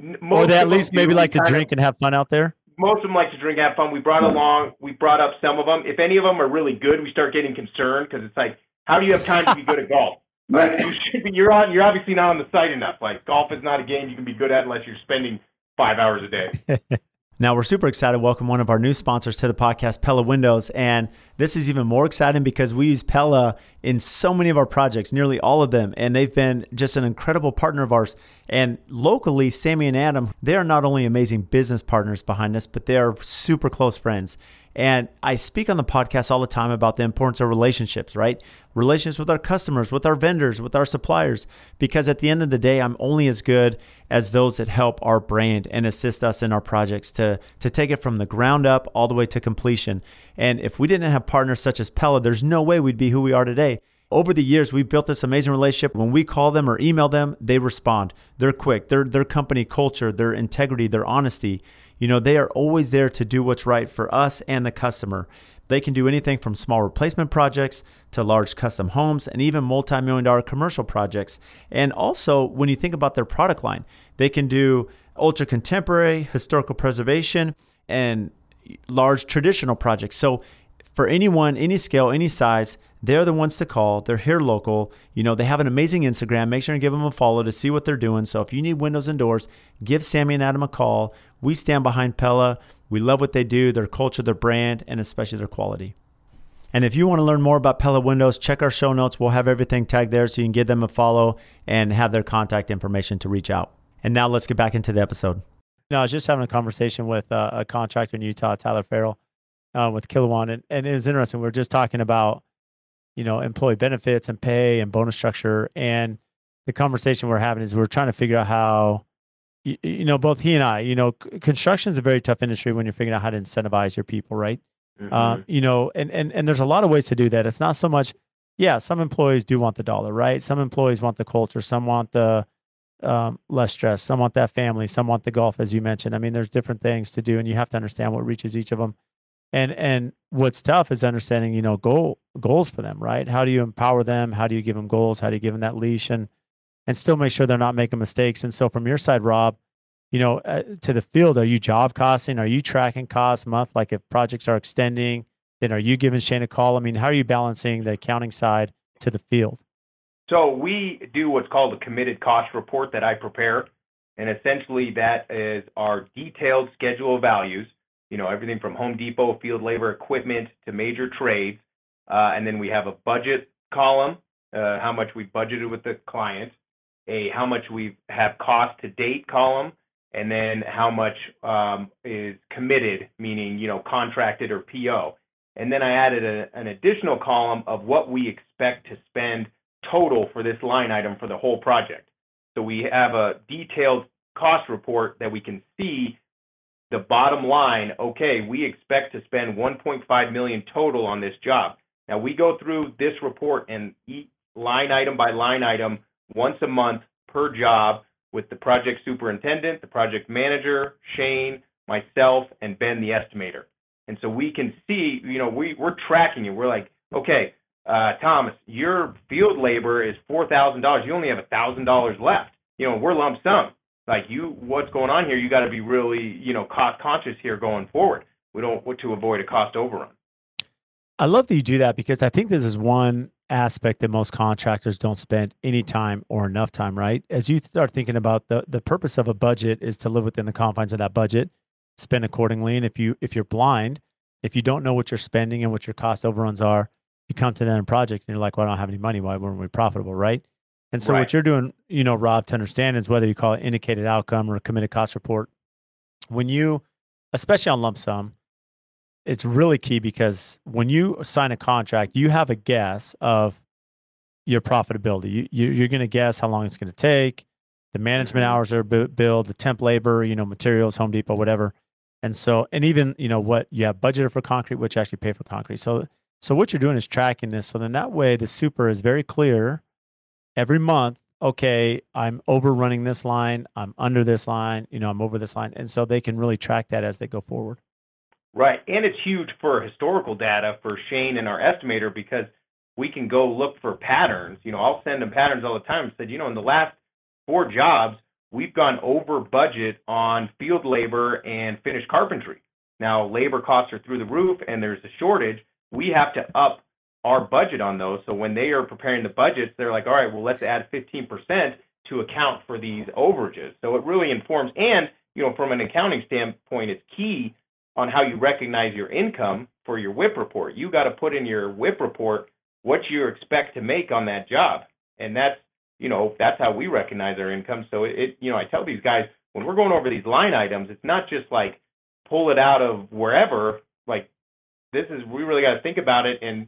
n- Or they at least maybe like to kind of- drink and have fun out there? most of them like to drink, have fun. We brought along, we brought up some of them. If any of them are really good, we start getting concerned because it's like, how do you have time to be good at golf? Like, you should be, you're on, you're obviously not on the site enough. Like golf is not a game you can be good at unless you're spending five hours a day. Now, we're super excited to welcome one of our new sponsors to the podcast, Pella Windows. And this is even more exciting because we use Pella in so many of our projects, nearly all of them. And they've been just an incredible partner of ours. And locally, Sammy and Adam, they are not only amazing business partners behind us, but they are super close friends. And I speak on the podcast all the time about the importance of relationships, right? Relationships with our customers, with our vendors, with our suppliers, because at the end of the day, I'm only as good as those that help our brand and assist us in our projects to, to take it from the ground up all the way to completion. And if we didn't have partners such as Pella, there's no way we'd be who we are today. Over the years, we've built this amazing relationship. When we call them or email them, they respond. They're quick. Their their company culture, their integrity, their honesty. You know, they are always there to do what's right for us and the customer. They can do anything from small replacement projects to large custom homes and even multi million dollar commercial projects. And also, when you think about their product line, they can do ultra contemporary, historical preservation, and large traditional projects. So, for anyone, any scale, any size, they're the ones to call. They're here local. You know, they have an amazing Instagram. Make sure and give them a follow to see what they're doing. So if you need windows and doors, give Sammy and Adam a call. We stand behind Pella. We love what they do, their culture, their brand, and especially their quality. And if you want to learn more about Pella Windows, check our show notes. We'll have everything tagged there so you can give them a follow and have their contact information to reach out. And now let's get back into the episode. No, I was just having a conversation with uh, a contractor in Utah, Tyler Farrell, uh, with Kilowan, and, and it was interesting. We were just talking about, you know, employee benefits and pay and bonus structure, and the conversation we're having is we're trying to figure out how, you, you know, both he and I, you know, construction is a very tough industry when you're figuring out how to incentivize your people, right? Um, you know, and, and and there's a lot of ways to do that. It's not so much, yeah. Some employees do want the dollar, right? Some employees want the culture. Some want the um, less stress. Some want that family. Some want the golf, as you mentioned. I mean, there's different things to do, and you have to understand what reaches each of them. And and what's tough is understanding, you know, goal goals for them, right? How do you empower them? How do you give them goals? How do you give them that leash and and still make sure they're not making mistakes? And so, from your side, Rob, you know, uh, to the field, are you job costing? Are you tracking costs month? Like if projects are extending, then are you giving Shane a call? I mean, how are you balancing the accounting side to the field? So we do what's called a committed cost report that I prepare. And essentially that is our detailed schedule of values, you know, everything from Home Depot, field labor, equipment to major trades. Uh, and then we have a budget column, uh, how much we budgeted with the client, a how much we have cost to date column, and then how much um, is committed, meaning, you know, contracted or PO. And then I added an additional column of what we expect to spend total for this line item for the whole project. So we have a detailed cost report that we can see the bottom line, okay, we expect to spend 1.5 million total on this job. Now we go through this report and line item by line item once a month per job with the project superintendent, the project manager, Shane, myself, and Ben, the estimator. And so we can see, you know, we, we're tracking you. We're like, okay, uh, Thomas, your field labor is $4,000. You only have $1,000 left. You know, we're lump sum. Like you, what's going on here? You got to be really, you know, cost conscious here going forward. We don't want to avoid a cost overrun. I love that you do that because I think this is one aspect that most contractors don't spend any time or enough time, right? As you start thinking about the the purpose of a budget is to live within the confines of that budget, spend accordingly. And if you if you're blind, if you don't know what you're spending and what your cost overruns are, you come to that project and you're like, well, I don't have any money. Why weren't we profitable, right? And so Right. what you're doing, you know, Rob, to understand is whether you call it indicated outcome or a committed cost report. When you, especially on lump sum, it's really key because when you sign a contract, you have a guess of your profitability. You, you you're going to guess how long it's going to take, the management Mhm. hours are billed, the temp labor, you know, materials, Home Depot, whatever. And so, and even you know what you have budgeted for concrete, what you actually pay for concrete. So, so what you're doing is tracking this. So then that way, the super is very clear every month. Okay, I'm overrunning this line. I'm under this line. You know, I'm over this line, and so they can really track that as they go forward. Right. And it's huge for historical data for Shane and our estimator because we can go look for patterns. You know, I'll send them patterns all the time said, you know, in the last four jobs, we've gone over budget on field labor and finished carpentry. Now, labor costs are through the roof and there's a shortage. We have to up our budget on those. So when they are preparing the budgets, they're like, all right, well, let's add 15% to account for these overages. So it really informs. And, you know, from an accounting standpoint, it's key on how you recognize your income for your WIP report. You got to put in your WIP report what you expect to make on that job. And that's, you know, that's how we recognize our income. So it, it, you know, I tell these guys when we're going over these line items, it's not just like pull it out of wherever. Like this is, we really got to think about it and,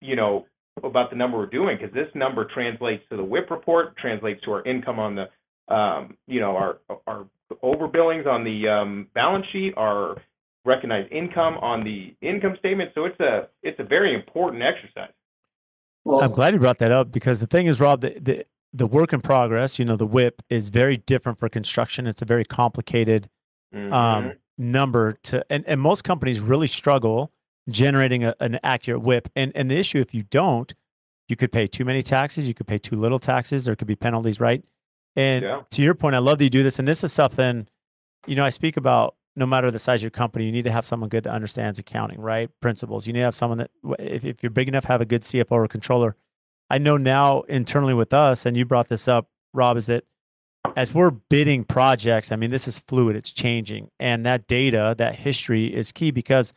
you know, about the number we're doing because this number translates to the WIP report, translates to our income on the, um, you know, our our overbillings on the um, balance sheet, our recognized income on the income statement. So it's a it's a very important exercise. Well, I'm glad you brought that up because the thing is, Rob, the, the the work in progress, you know, the WIP is very different for construction. It's a very complicated Mhm. um, number to, and, and most companies really struggle generating a, an accurate WIP. And and the issue, if you don't, you could pay too many taxes, you could pay too little taxes, there could be penalties, right? And Yeah. to your point, I love that you do this. And this is something, you know, I speak about. No matter the size of your company, you need to have someone good that understands accounting, right? Principles. You need to have someone that, if, if you're big enough, have a good CFO or controller. I know now internally with us, and you brought this up, Rob, is that as we're bidding projects, I mean, this is fluid, it's changing. And that data, that history is key because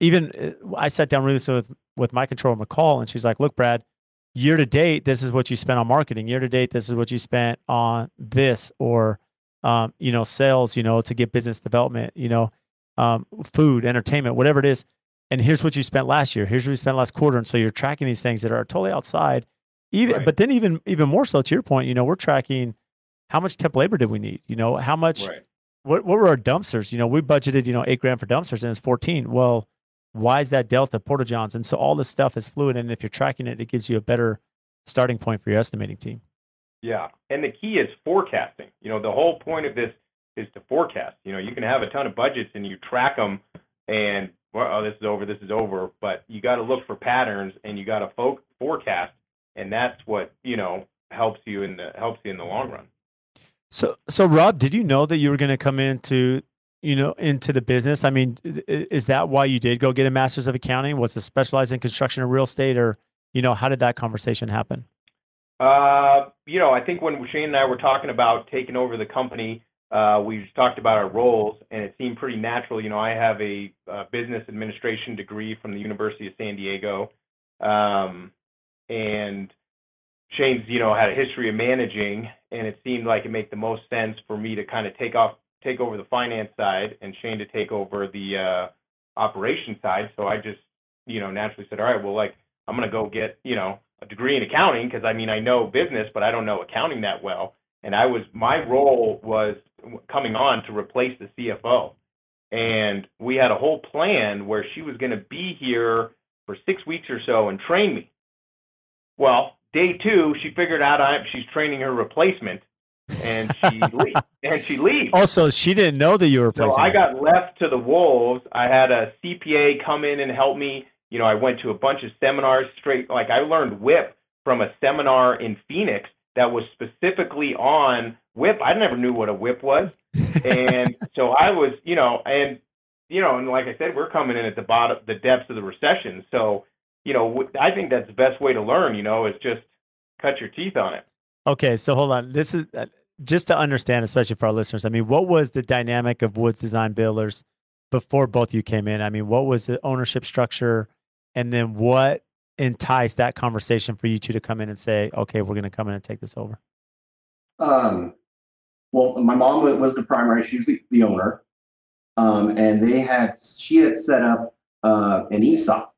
even uh, I sat down really so with, with my controller, McCall, and she's like, look, Brad, year to date, this is what you spent on marketing. Year to date, this is what you spent on this or, um, you know, sales, you know, to get business development, you know, um, food, entertainment, whatever it is. And here's what you spent last year. Here's what you spent last quarter. And so you're tracking these things that are totally outside. Even, Right. but then even even more so to your point, you know, we're tracking how much temp labor did we need? You know, how much Right. what what were our dumpsters? You know, we budgeted, you know, eight grand for dumpsters and it's 14. Well, why is that delta Porta Johns? And so all this stuff is fluid. And if you're tracking it, it gives you a better starting point for your estimating team. Yeah. And the key is forecasting. You know, the whole point of this is to forecast. You know, you can have a ton of budgets and you track them and well, oh, this is over, this is over, but you got to look for patterns and you got to fo- forecast, and that's what you know helps you in the helps you in the long run. So, so Rob, did you know that you were going to come into, you know, into the business? I mean, is that why you did go get a master's of accounting? Was it specialized in construction or real estate, or you know, how did that conversation happen? Uh, you know, I think when Shane and I were talking about taking over the company, uh, we just talked about our roles, and it seemed pretty natural. You know, I have a, uh business administration degree from the University of San Diego, um, and Shane's, you know, had a history of managing, and it seemed like it made the most sense for me to kind of take off, take over the finance side, and Shane to take over the uh, operation side. So I just, you know, naturally said, all right, well, like I'm gonna go get, you know, a degree in accounting because I mean I know business, but I don't know accounting that well. And I was my role was coming on to replace the CFO, and we had a whole plan where she was going to be here for six weeks or so and train me. Well, day two, she figured out I, she's training her replacement, and she leaves. And she leaves. Also, she didn't know that you were So. I her. got left to the wolves. I had a CPA come in and help me. You know, I went to a bunch of seminars straight. Like I learned WIP from a seminar in Phoenix that was specifically on WIP. I never knew what a WIP was, and so I was, you know, and you know, and like I said, we're coming in at the bottom, the depths of the recession. So, you know, I think that's the best way to learn. You know, is just cut your teeth on it. Okay, so hold on. This is uh, just to understand, especially for our listeners. I mean, what was the dynamic of Woods Design Builders before both you came in? I mean, what was the ownership structure, and then what enticed that conversation for you two to come in and say, "Okay, we're going to come in and take this over"? Um, well, my mom was the primary; she was the, the owner, um, and they had she had set up uh, an ESOP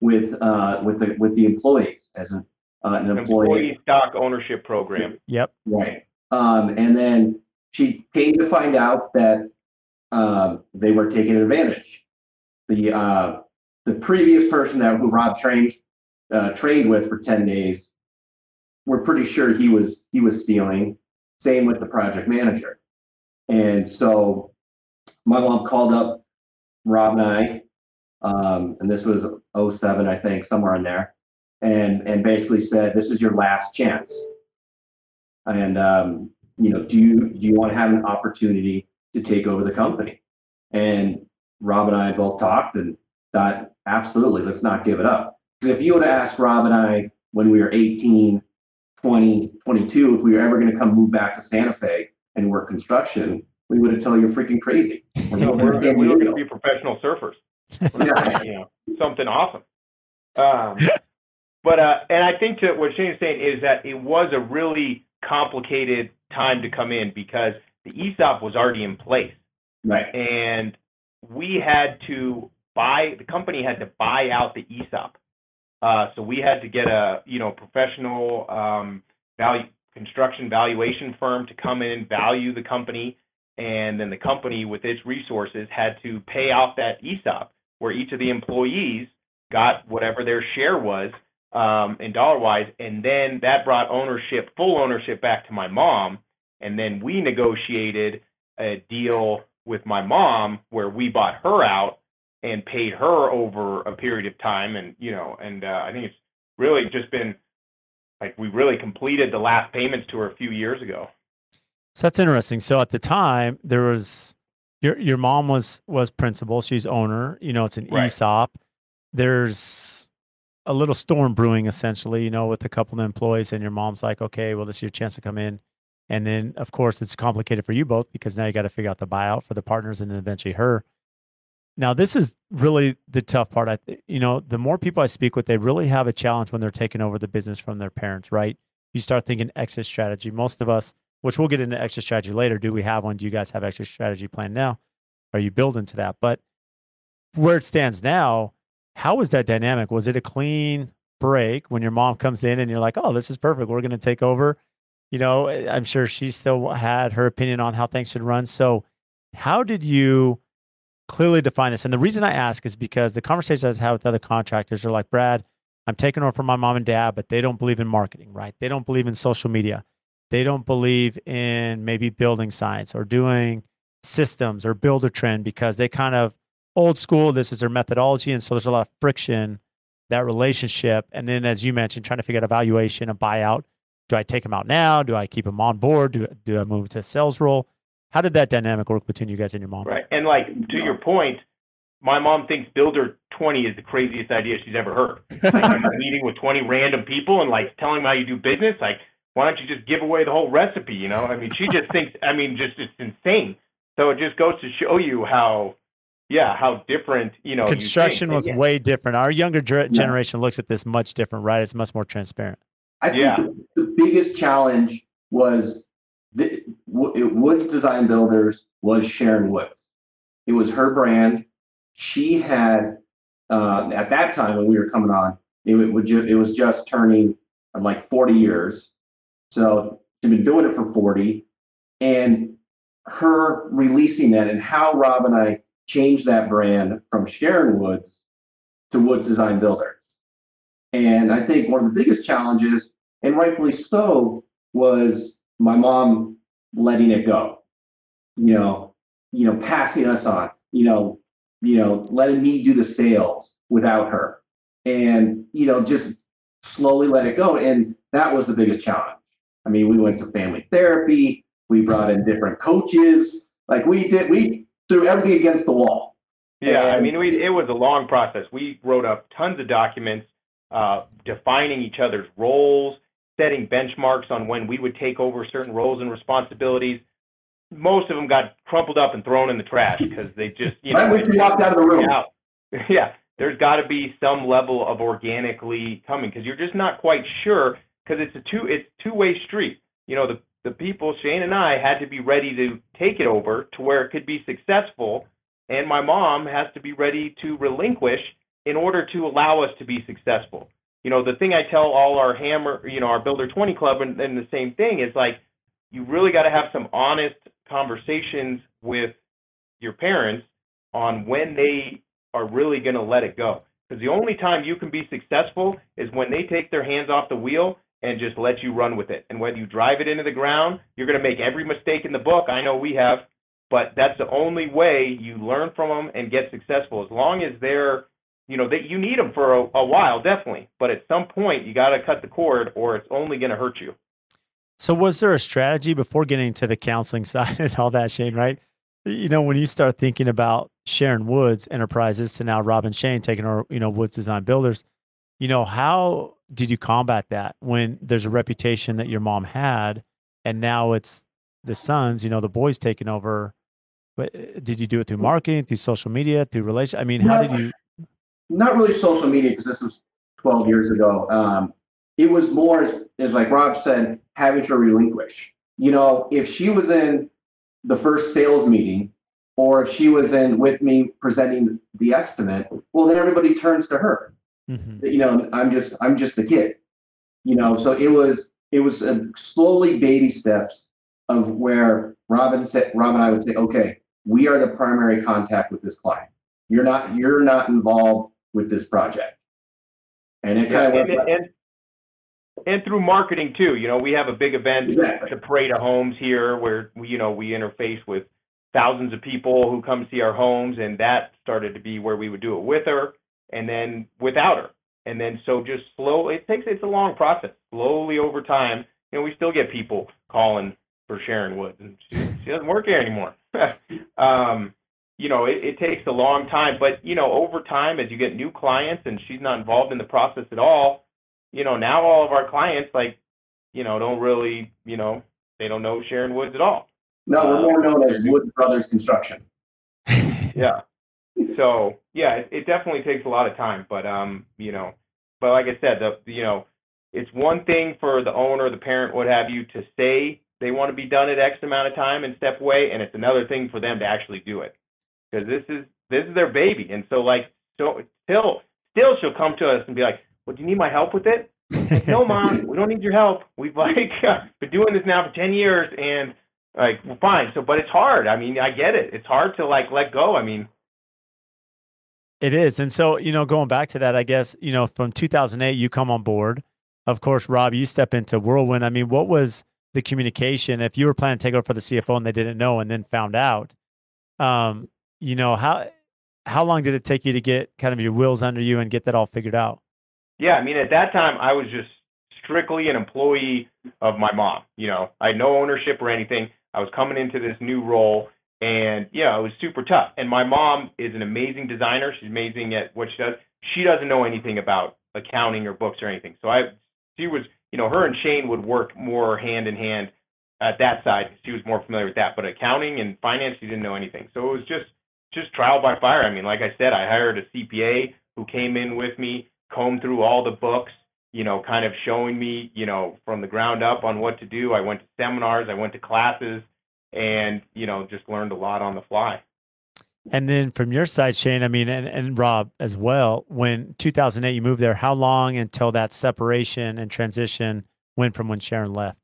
with uh, with the with the employees as an, uh, an employee. Employee stock ownership program. Yep. Right. Um, and then she came to find out that um, they were taking advantage. The uh, the previous person that who Rob trained uh, trained with for ten days, we're pretty sure he was he was stealing. Same with the project manager. And so my mom called up Rob and I, um, and this was 07, I think, somewhere in there, and and basically said, "This is your last chance." and um, you know, do you do you want to have an opportunity to take over the company? And Rob and I both talked and thought, absolutely, let's not give it up. If you would have asked Rob and I when we were 18, 20, 22, if we were ever going to come move back to Santa Fe and work construction, we would have told you you're freaking crazy. And No, we we're, would've we you were going to be professional surfers. Yeah. you know, something awesome. Um, but uh, and I think that what Shane's saying is that it was a really complicated time to come in because the ESOP was already in place, Right. and we had to buy the company had to buy out the ESOP. Uh, so we had to get a you know professional um, construction valuation firm to come in and value the company, and then the company with its resources had to pay out that ESOP where each of the employees got whatever their share was um, in dollar wise, and then that brought ownership, full ownership, back to my mom, and then we negotiated a deal with my mom where we bought her out and paid her over a period of time, and you know, and uh, I think it's really just been like we really completed the last payments to her a few years ago. So that's interesting. So at the time, there was your your mom was was principal. She's owner. You know, it's an Right. ESOP. There's a little storm brewing, essentially. You know, with a couple of employees, and your mom's like, "Okay, well, this is your chance to come in." And then, of course, it's complicated for you both because now you got to figure out the buyout for the partners, and then eventually her. Now, this is really the tough part. I, you know, the more people I speak with, they really have a challenge when they're taking over the business from their parents. Right? You start thinking exit strategy. Most of us which we'll get into exit strategy later. Do we have one? Do you guys have exit strategy plan now? Are you building to that? But where it stands now, how was that dynamic? Was it a clean break when your mom comes in and you're like, oh, this is perfect. We're going to take over. You know, I'm sure she still had her opinion on how things should run. So, how did you clearly define this? And the reason I ask is because the conversations I was had with other contractors are like, Brad, I'm taking over from my mom and dad, but they don't believe in marketing, right? They don't believe in social media. They don't believe in maybe building science or doing systems or Buildertrend because they kind of old school this is their methodology and so there's a lot of friction that relationship. And then as you mentioned trying to figure out a valuation a buyout. Do i take them out now? Do i keep them on board? Do, do i move to a sales role how did that dynamic work between you guys and your mom Right. And like to your point, my mom thinks Builder 20 is the craziest idea she's ever heard. Like I'm meeting with 20 random people and like telling them how you do business. Like, why don't you just give away the whole recipe? You know, I mean, she just thinks, I mean, just it's insane. So it just goes to show you how, yeah, how different, you know, you construction And was yeah, way different our younger ger- generation looks at this much different right it's much more transparent I think Yeah. the, the biggest challenge was the, Woods Design Builders was Sharon Woods. It was her brand. She had uh, at that time when we were coming on, it, would ju- it was just turning uh, like 40 years. So she'd been doing it for 40, and her releasing that and how Rob and I changed that brand from Sharon Woods to Woods Design Builders. And I think one of the biggest challenges, and rightfully so, was my mom letting it go. You know, you know, passing us on. You know, you know, letting me do the sales without her, and you know, just slowly let it go. And that was the biggest challenge. I mean, we went to family therapy. We brought in different coaches. Like we did, we threw everything against the wall. Yeah, I mean, we, it was a long process. We wrote up tons of documents uh, defining each other's roles, setting benchmarks on when we would take over certain roles and responsibilities. Most of them got crumpled up and thrown in the trash because they just, you know, you walked out of the room. out. Yeah, there's got to be some level of organically coming because you're just not quite sure because it's a two it's two way street. You know, the the people Shane and I had to be ready to take it over to where it could be successful, and my mom has to be ready to relinquish in order to allow us to be successful. You know, the thing I tell all our hammer, you know, our Builder 20 club and, and the same thing is like you really got to have some honest conversations with your parents on when they are really going to let it go. Because the only time you can be successful is when they take their hands off the wheel and just let you run with it. And whether you drive it into the ground, you're going to make every mistake in the book. I know we have, but that's the only way you learn from them and get successful. As long as they're, you know, that you need them for a, a while, definitely. But at some point, you got to cut the cord, or it's only going to hurt you. So, was there a strategy before getting to the counseling side and all that, Shane? Right? You know, when you start thinking about Sharon Woods Enterprises to now Rob and Shane taking over, you know, Woods Design Builders, you know, how did you combat that when there's a reputation that your mom had, and now it's the sons, you know, the boys taking over? But uh, did you do it through marketing, through social media, through relation? I mean, how did you? Not really social media because this was 12 years ago. Um, it was more, as, as like Rob said, having to relinquish. You know, if she was in the first sales meeting or if she was in with me presenting the estimate, well, then everybody turns to her. Mhm. you know i'm just i'm just the kid you know so it was it was a slowly baby steps of where robin said rob and i would say okay we are the primary contact with this client you're not you're not involved with this project and it kind of and, went and, and through marketing too. You know, we have a big event, Exactly. the Parade of Homes here, where we, you know we interface with thousands of people who come see our homes, and that started to be where we would do it with her, and then without her, and then so just slow. It takes it's a long process. Slowly over time, you know, we still get people calling for Sharon Woods, and she, she doesn't work here anymore. um, you know, it, it takes a long time, but you know, over time, as you get new clients, and she's not involved in the process at all, you know, now all of our clients like, you know, don't really, you know, they don't know Sharon Woods at all. no we're more known as wood brothers construction Yeah. So yeah, it, it definitely takes a lot of time, but um, you know, but like I said, the you know, it's one thing for the owner, the parent, what have you, to say they want to be done at X amount of time and step away, and it's another thing for them to actually do it, because this is this is their baby, and so like so still still she'll come to us and be like, well, do you need my help with it? no, mom, we don't need your help. We've like been doing this now for ten years, and like, well, fine. So, but it's hard. I mean, I get it. It's hard to like let go. I mean, It is. And so, you know, going back to that, I guess, you know, from 2008, you come on board. Of course, Rob, you step into Whirlwind. I mean, what was the communication if you were planning to take over for the CFO and they didn't know and then found out? Um, you know, how how long did it take you to get kind of your wheels under you and get that all figured out? yeah. I mean, at that time, I was just strictly an employee of my mom. You know, I had no ownership or anything. I was coming into this new role, and yeah, it was super tough. And my mom is an amazing designer. She's amazing at what she does. She doesn't know anything about accounting or books or anything. So I, she was, you know, her and Shane would work more hand in hand at that side. She was more familiar with that, but accounting and finance, she didn't know anything. So it was just, just trial by fire. I mean, like I said, I hired a CPA who came in with me, combed through all the books, you know, kind of showing me, you know, from the ground up on what to do. I went to seminars, I went to classes, and you know, just learned a lot on the fly. And then from your side, Shane, I mean, and, and Rob as well, when 2008 you moved there, how long until that separation and transition went from when Sharon left?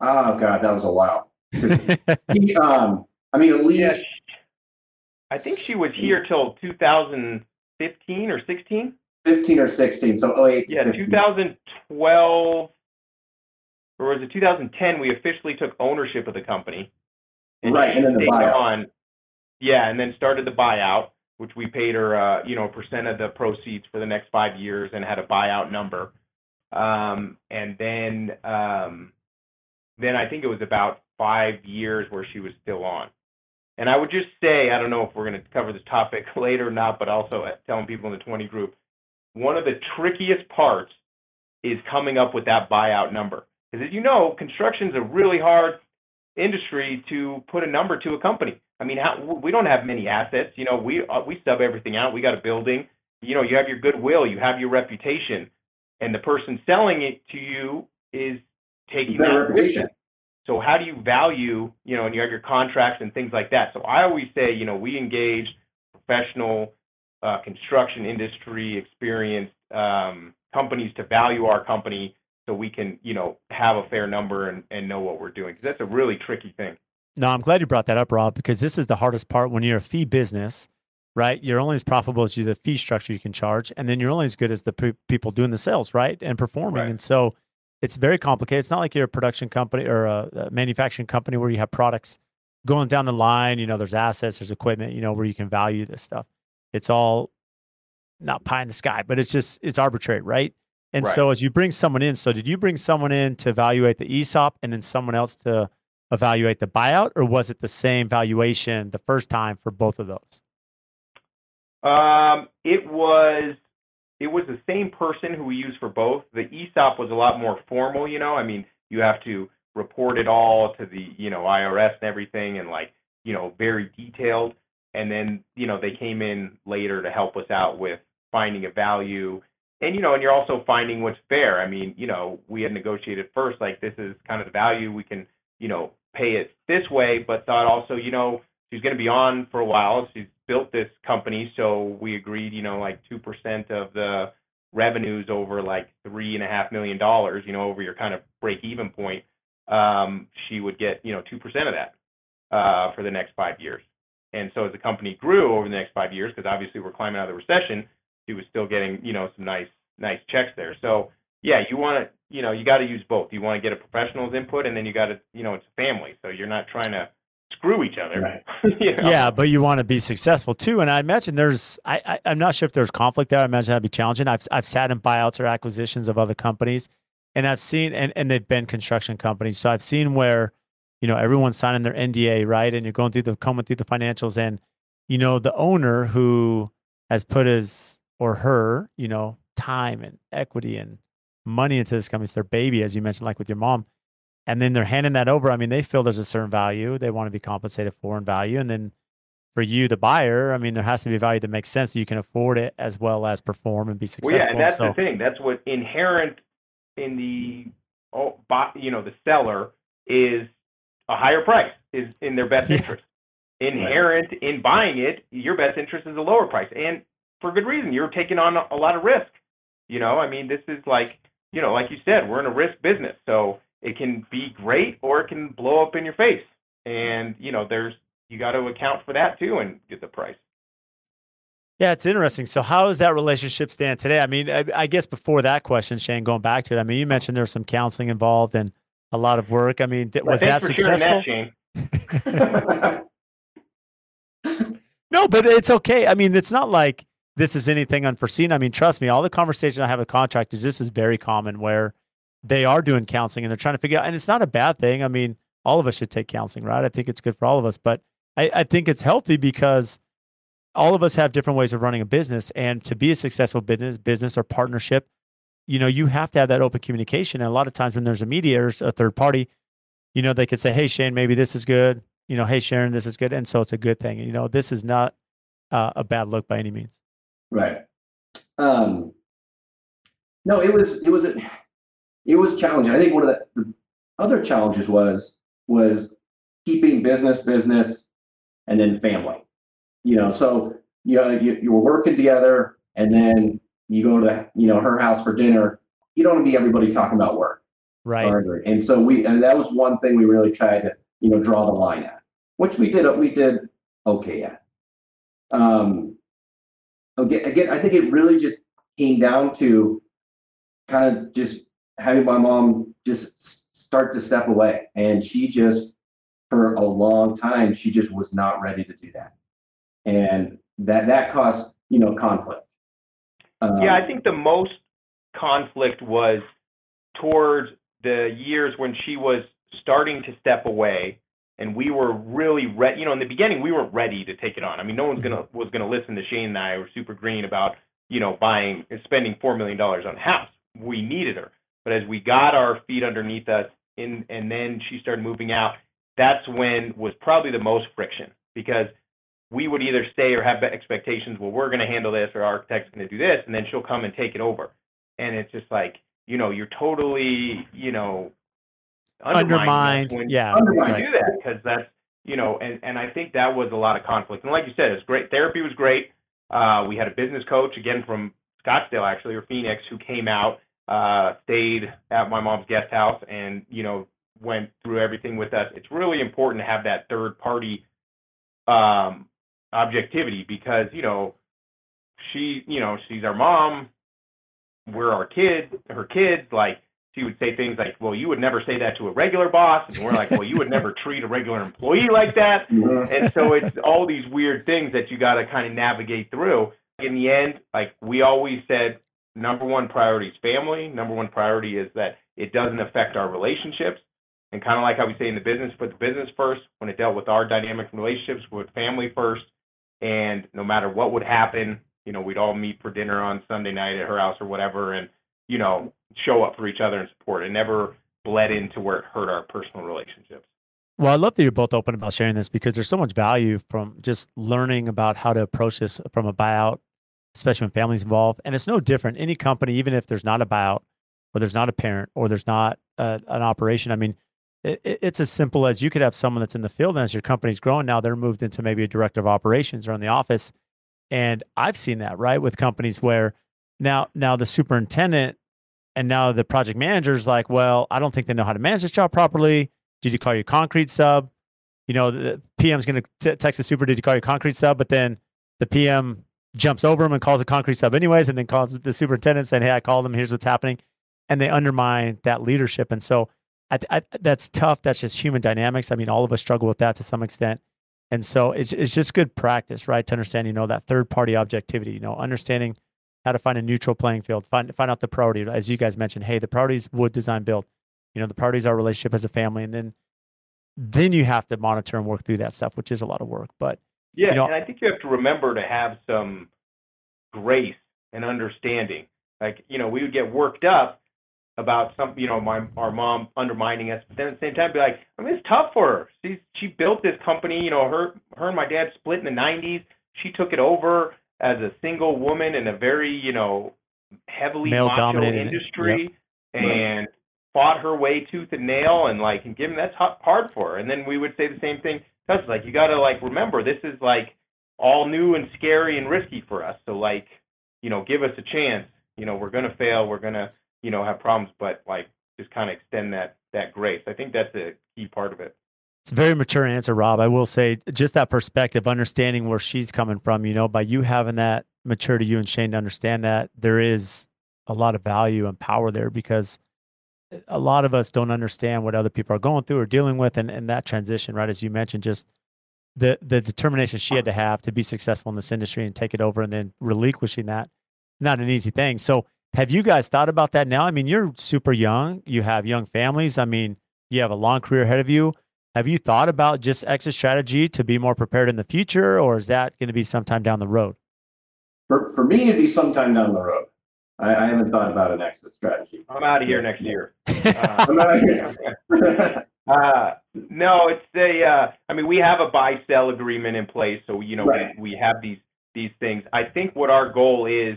oh god that was a while He, um i mean at least I think she was here till 2015 or 16. 15 or 16. So 08. Yeah, 15. 2012 or was it 2010? We officially took ownership of the company. Right, and then the buyout. On, yeah, and then started the buyout, which we paid her, uh, you know, a percent of the proceeds for the next five years, and had a buyout number. Um, and then, um, then I think it was about five years where she was still on. And I would just say, I don't know if we're going to cover this topic later or not, but also telling people in the 20 group, one of the trickiest parts is coming up with that buyout number. Because as you know, construction is a really hard industry to put a number to a company. I mean, how, we don't have many assets. You know, we uh, we sub everything out. We got a building. You know, you have your goodwill, you have your reputation, and the person selling it to you is taking that with reputation. So how do you value, you know, and you have your contracts and things like that. So I always say, you know, we engage professional uh, construction industry experienced um, companies to value our company so we can, you know, have a fair number and, and know what we're doing. Because that's a really tricky thing. No, I'm glad you brought that up, Rob, because this is the hardest part when you're a fee business, right? You're only as profitable as you the fee structure you can charge, and then you're only as good as the pe- people doing the sales, right, and performing. Right. And so it's very complicated. It's not like you're a production company or a, manufacturing company where you have products going down the line. You know, there's assets, there's equipment, you know, where you can value this stuff. It's all not pie in the sky, but it's just it's arbitrary, right? And Right. so as you bring someone in, so did you bring someone in to evaluate the ESOP and then someone else to evaluate the buyout, or was it the same valuation the first time for both of those? Um, it was it was the same person who we used for both. The ESOP was a lot more formal, you know. I mean, you have to report it all to the you know IRS and everything, and like you know very detailed. And then you know they came in later to help us out with finding a value, and you know, and you're also finding what's fair. I mean, you know, we had negotiated first like this is kind of the value we can you know pay it this way, but thought also you know she's going to be on for a while. She's built this company, so we agreed, you know, like two percent of the revenues over like three and a half million dollars, you know, over your kind of break even point, um, she would get, you know, two percent of that uh, for the next five years. And so as the company grew over the next five years, because obviously we're climbing out of the recession, she was still getting, you know, some nice nice checks there. So yeah, you want to, you know, you got to use both. You want to get a professional's input, and then you got to, you know, it's a family, so you're not trying to screw each other. Right. you know? Yeah, but you want to be successful too. And I imagine there's, I, I, I'm not sure if there's conflict there. I imagine that'd be challenging. I've, I've sat in buyouts or acquisitions of other companies, and I've seen, and, and they've been construction companies. So I've seen where, you know, everyone's signing their NDA, right? And you're going through the, coming through the financials, and, you know, the owner who has put his or her, you know, time and equity and money into this company, it's their baby, as you mentioned, like with your mom and then they're handing that over. I mean, they feel there's a certain value they want to be compensated for in value, and then for you, the buyer, I mean, there has to be value that makes sense that you can afford it as well as perform and be Well, successful. yeah, and that's so, the thing. That's what inherent in the, oh, you know, the seller is a higher price is in their best Yeah. interest. Inherent in buying it, your best interest is a lower price, and for good reason. You're taking on a lot of risk. You know, I mean, this is like, you know, like you said, we're in a risk business, so it can be great or it can blow up in your face. And you know, there's you got to account for that too and get the price. yeah, it's interesting. So, how does that relationship stand today? I mean, I, I guess before that question, Shane, going back to it, I mean, you mentioned there's some counseling involved and a lot of work. I mean, was Thanks that successful? that, Shane. No, but it's okay. I mean, it's not like this is anything unforeseen. I mean, trust me, all the conversation I have with contractors, this is very common where they are doing counseling and they're trying to figure out, and it's not a bad thing. I mean, all of us should take counseling, right? I think it's good for all of us, but I, I think it's healthy because all of us have different ways of running a business. And to be a successful business, business or partnership, you know, you have to have that open communication. And a lot of times when there's a mediator, a third party, you know, they could say, Hey, Shane, maybe this is good. You know, Hey, Sharon, this is good. And so it's a good thing. You know, this is not uh, a bad look by any means. Right. Um, no, it was it was a, it was challenging. I think one of the, the other challenges was was keeping business business and then family. You know, so you know, you, you were working together and then you go to you know her house for dinner. You don't want to be everybody talking about work. Right. Or- And so we and that was one thing we really tried to you know draw the line at, which we did we did okay at. Um, again, again, I think it really just came down to kind of just having my mom just start to step away. And she just, for a long time, she just was not ready to do that. And that, that caused, you know, conflict. Um, yeah, I think the most conflict was towards the years when she was starting to step away and we were really ready. You know, in the beginning, we weren't ready to take it on. I mean, no one's gonna was gonna listen to Shane and I were super green about you know buying and spending four million dollars on a house. We needed her, but as we got our feet underneath us, in and then she started moving out. That's when was probably the most friction because we would either stay or have expectations. Well, we're going to handle this, or our architect's going to do this, and then she'll come and take it over. And it's just like you know, you're totally you know undermined. Yeah, undermined. Right. do that because that's you know, and and I think that was a lot of conflict. And like you said, it's great. Therapy was great. Uh, we had a business coach again from Scottsdale actually or Phoenix who came out, uh, stayed at my mom's guest house, and you know went through everything with us. It's really important to have that third party um, objectivity because you know she you know she's our mom we're our kids her kids like she would say things like, "Well, you would never say that to a regular boss," and we're like, "Well, you would never treat a regular employee like that." And so it's all these weird things that you got to kind of navigate through. In the end, like we always said, number one priority is family. Number one priority is that it doesn't affect our relationships. And kind of like how we say in the business, put the business first. When it dealt with our dynamic relationships, with family first. And no matter what would happen, you know, we'd all meet for dinner on Sunday night at her house or whatever, and you know, show up for each other and support. It never bled into where it hurt our personal relationships. Well, I love that you're both open about sharing this because there's so much value from just learning about how to approach this from a buyout, especially when families involved. And it's no different. Any company, even if there's not a buyout, or there's not a parent, or there's not a, an operation. I mean, it, it's as simple as you could have someone that's in the field, and as your company's growing now, they're moved into maybe a director of operations or in the office. And I've seen that right with companies where now now the superintendent and now the project manager is like, well, I don't think they know how to manage this job properly. Did you call your concrete sub? You know, the PM's going to text the super, did you call your concrete sub? But then the PM jumps over him and calls a concrete sub anyways, and then calls the superintendent saying, hey, I called them. Here's what's happening. And they undermine that leadership. And so I, I, that's tough. That's just human dynamics. I mean, all of us struggle with that to some extent. And so it's, it's just good practice, right? To understand, you know, that third party objectivity, you know, understanding how to find a neutral playing field, find find out the priority. As you guys mentioned, hey, the priorities would design build. You know, the priorities are relationship as a family, and then then you have to monitor and work through that stuff, which is a lot of work. But yeah, you know, and I think you have to remember to have some grace and understanding. Like you know, we would get worked up about some, you know, my our mom undermining us, but then at the same time be like, I mean, it's tough for her. She she built this company. You know, her her and my dad split in the '90s. She took it over as a single woman in a very, you know, heavily male dominated industry yep. and fought her way tooth and nail and like and given that's hard for her. And then we would say the same thing to like you gotta like remember this is like all new and scary and risky for us. So like, you know, give us a chance. You know, we're gonna fail, we're gonna, you know, have problems, but like just kind of extend that that grace. I think that's a key part of it. It's a very mature answer, Rob. I will say just that perspective, understanding where she's coming from, you know, by you having that maturity, you and Shane to understand that there is a lot of value and power there because a lot of us don't understand what other people are going through or dealing with and, and that transition, right? As you mentioned, just the the determination she had to have to be successful in this industry and take it over and then relinquishing that, not an easy thing. So have you guys thought about that now? I mean, you're super young, you have young families. I mean, you have a long career ahead of you have you thought about just exit strategy to be more prepared in the future, or is that going to be sometime down the road? For, for me, it'd be sometime down the road. I, I haven't thought about an exit strategy. I'm out of here next year. Uh, I'm out of here. uh, no, it's a. Uh, I mean, we have a buy sell agreement in place, so you know right. we, we have these these things. I think what our goal is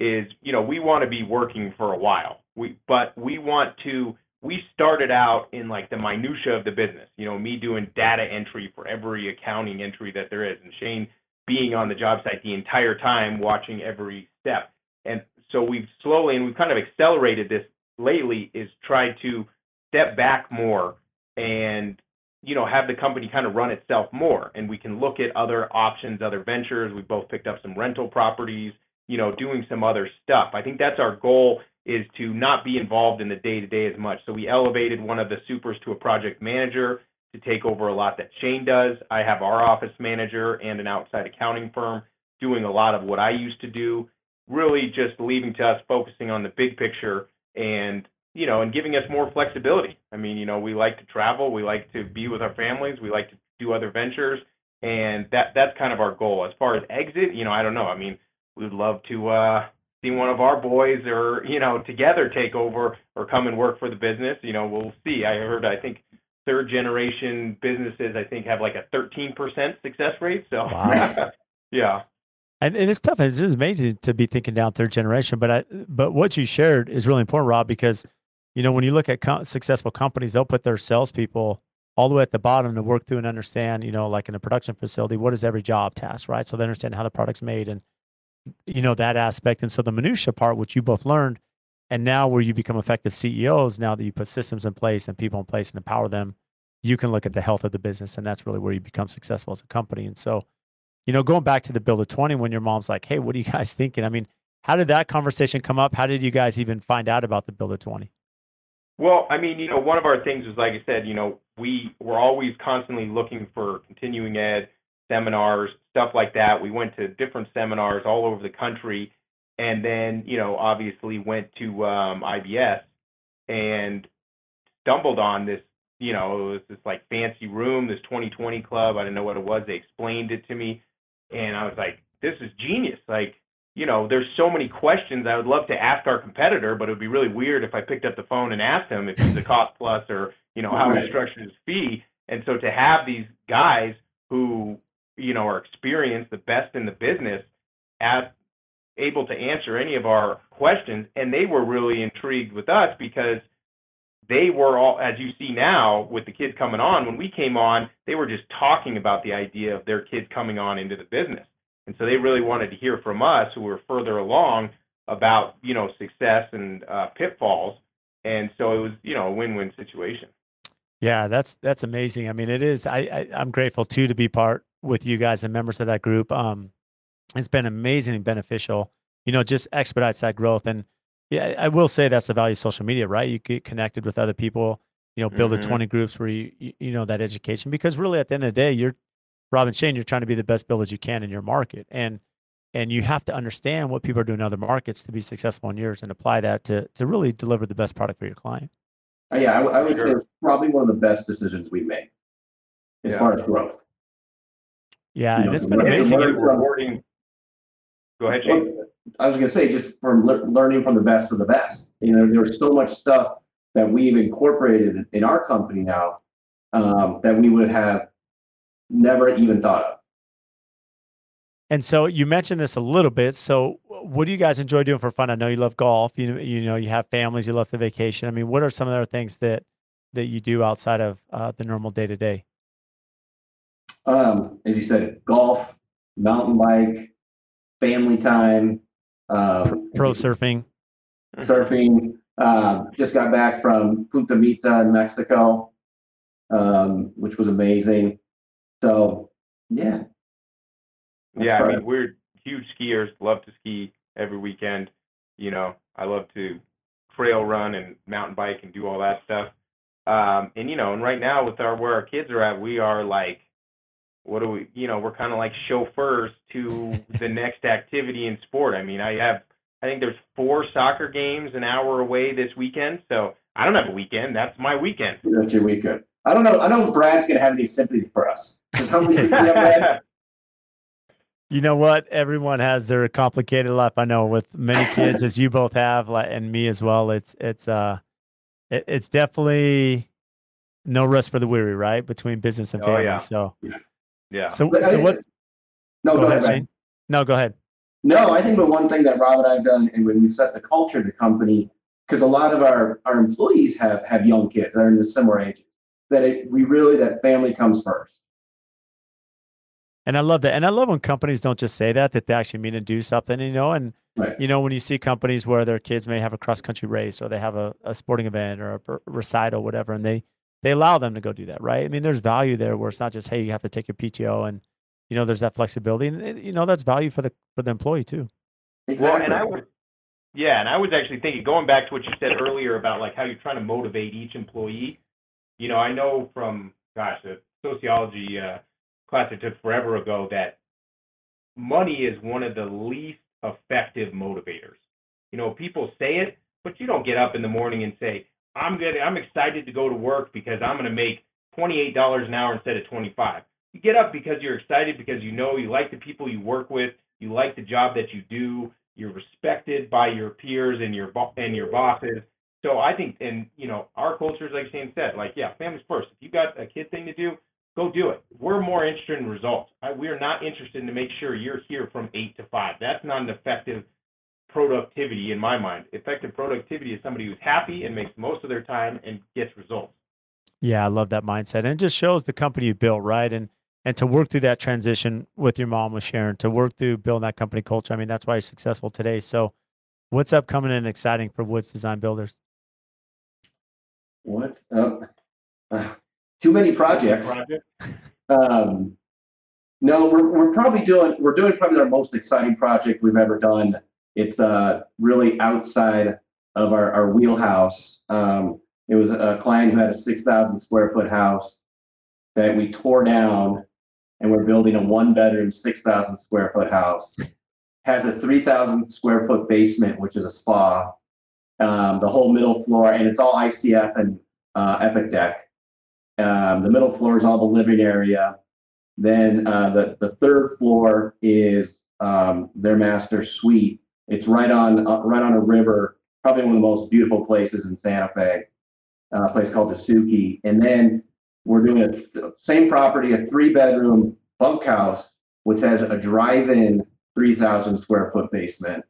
is you know we want to be working for a while. We but we want to we started out in like the minutia of the business. You know, me doing data entry for every accounting entry that there is, and Shane being on the job site the entire time, watching every step. And so we've slowly and we've kind of accelerated this lately is tried to step back more and you know, have the company kind of run itself more and we can look at other options, other ventures. We both picked up some rental properties, you know, doing some other stuff. I think that's our goal is to not be involved in the day to day as much. So we elevated one of the supers to a project manager to take over a lot that Shane does. I have our office manager and an outside accounting firm doing a lot of what I used to do, really just leaving to us focusing on the big picture and you know, and giving us more flexibility. I mean, you know, we like to travel, we like to be with our families, we like to do other ventures, and that that's kind of our goal. As far as exit, you know, I don't know. I mean, we'd love to uh, see one of our boys or you know together take over or come and work for the business. You know, we'll see. I heard, I think third generation businesses, I think, have like a 13% success rate. So, wow. yeah. And, and it's tough. It's amazing to be thinking down third generation. But I, but what you shared is really important, Rob, because you know, when you look at successful companies, they'll put their salespeople all the way at the bottom to work through and understand, you know, like in a production facility, what is every job task, right? So they understand how the product's made and, you know, that aspect. And so the minutia part, which you both learned, and now where you become effective CEOs, now that you put systems in place and people in place and empower them, you can look at the health of the business. And that's really where you become successful as a company. And so, you know, going back to the Builder 20, when your mom's like, hey, what are you guys thinking? I mean, how did that conversation come up? How did you guys even find out about the Builder 20? Well, I mean, you know, one of our things was, like I said, you know, we were always constantly looking for continuing ed seminars, stuff like that. We went to different seminars all over the country, and then, you know, obviously went to um, IBS and stumbled on this. You know, it was this like fancy room, this 2020 club. I didn't know what it was. They explained it to me, and I was like, "This is genius!" Like, you know, there's so many questions I would love to ask our competitor, but it would be really weird if I picked up the phone and asked him if he's a cost plus or, you know, how he structured his fee. And so to have these guys who, you know, are experienced, the best in the business, at able to answer any of our questions, and they were really intrigued with us because they were all, as you see now with the kids coming on, when we came on, they were just talking about the idea of their kids coming on into the business. And so they really wanted to hear from us who were further along about, you know, success and uh, pitfalls. And so it was, you know, a win-win situation. Yeah, that's that's amazing. I mean, it is. I, I am grateful too to be part with you guys and members of that group. Um, it's been amazingly beneficial. You know, just expedites that growth. And yeah, I will say that's the value of social media, right? You get connected with other people. You know, build mm-hmm. the 20 groups where you you know that education because really at the end of the day, you're Rob and Shane, you're trying to be the best builders you can in your market. And and you have to understand what people are doing in other markets to be successful in yours and apply that to to really deliver the best product for your client. Uh, yeah, I, I would say probably one of the best decisions we made as yeah. far as growth. Yeah, you and know, it's been amazing. Rewarding. Go ahead, Shane. I was going to say just from le- learning from the best of the best. You know, there's so much stuff that we've incorporated in our company now um, that we would have never even thought of. And so you mentioned this a little bit. So what do you guys enjoy doing for fun? I know you love golf. You you know you have families. You love the vacation. I mean, what are some of the other things that that you do outside of uh, the normal day to day? Um, as you said, golf, mountain bike, family time, um, pro surfing, surfing. Um, just got back from Punta Mita in Mexico, um, which was amazing. So yeah. Yeah, I mean we're huge skiers, love to ski every weekend. You know, I love to trail run and mountain bike and do all that stuff. Um, and you know, and right now with our where our kids are at, we are like, what do we? You know, we're kind of like chauffeurs to the next activity in sport. I mean, I have, I think there's four soccer games an hour away this weekend, so I don't have a weekend. That's my weekend. That's your weekend. I don't know. I don't know if Brad's gonna have any sympathy for us. How many You know what? Everyone has their complicated life. I know with many kids, as you both have, and me as well. It's it's uh, it, it's definitely no rest for the weary, right? Between business and family. Oh, yeah. So yeah. Yeah. So so what's no go, go ahead, Shane. No, go ahead. No, I think the one thing that Rob and I've done, and when we set the culture of the company, because a lot of our our employees have have young kids that are in the similar ages, that it, we really that family comes first. And I love that. And I love when companies don't just say that, that they actually mean to do something, you know, and right. you know, when you see companies where their kids may have a cross country race or they have a, a sporting event or a recital, whatever, and they they allow them to go do that, right? I mean, there's value there where it's not just hey, you have to take your PTO, and you know, there's that flexibility, and you know, that's value for the for the employee too. Exactly. Well, and I would, yeah, and I was actually thinking, going back to what you said earlier about like how you're trying to motivate each employee. You know, I know from gosh, a sociology uh, class I took forever ago that money is one of the least effective motivators. You know, people say it, but you don't get up in the morning and say, I'm good. I'm excited to go to work because I'm going to make $28 an hour instead of 25. You get up because you're excited because you know you like the people you work with, you like the job that you do, you're respected by your peers and your bo- and your bosses. So I think, and you know, our culture is like Shane said, like yeah, families first. If you got a kid thing to do, go do it. We're more interested in results. I, we are not interested in to make sure you're here from eight to five. That's not an effective productivity in my mind. Effective productivity is somebody who's happy and makes most of their time and gets results. Yeah, I love that mindset. And it just shows the company you built, right? And and to work through that transition with your mom with Sharon, to work through building that company culture. I mean, that's why you're successful today. So what's upcoming and exciting for Woods Design Builders? What's up? Uh, too many projects. Project? Um, no, we're, we're probably doing we're doing probably our most exciting project we've ever done it's uh, really outside of our, our wheelhouse. Um, it was a client who had a 6,000 square foot house that we tore down and we're building a one bedroom, 6,000 square foot house. Has a 3,000 square foot basement, which is a spa. Um, the whole middle floor, and it's all ICF and uh, Epic Deck. Um, the middle floor is all the living area. Then uh, the, the third floor is um, their master suite it's right on uh, right on a river, probably one of the most beautiful places in Santa Fe, uh, a place called Tesuque. And then we're doing a th- same property, a three bedroom bunkhouse, which has a drive-in 3,000 square foot basement,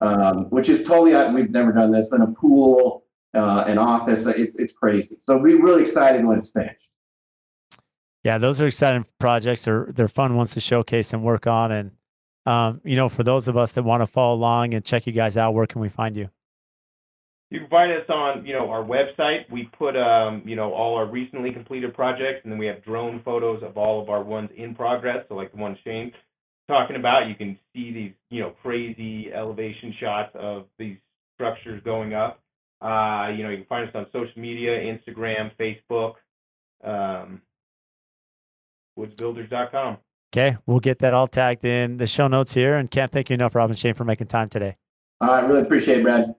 um, which is totally uh, we've never done this. Then a pool, uh, an office. It's it's crazy. So we're really excited when it's finished. Yeah, those are exciting projects. They're they're fun ones to showcase and work on, and um, you know, for those of us that want to follow along and check you guys out, where can we find you? You can find us on, you know, our website. We put, um, you know, all our recently completed projects, and then we have drone photos of all of our ones in progress. So, like the one Shane talking about, you can see these, you know, crazy elevation shots of these structures going up. Uh, you know, you can find us on social media, Instagram, Facebook, um, woodsbuilders.com. Okay, we'll get that all tagged in the show notes here. And can't thank you enough, Rob and Shane, for making time today. I really appreciate it, Brad.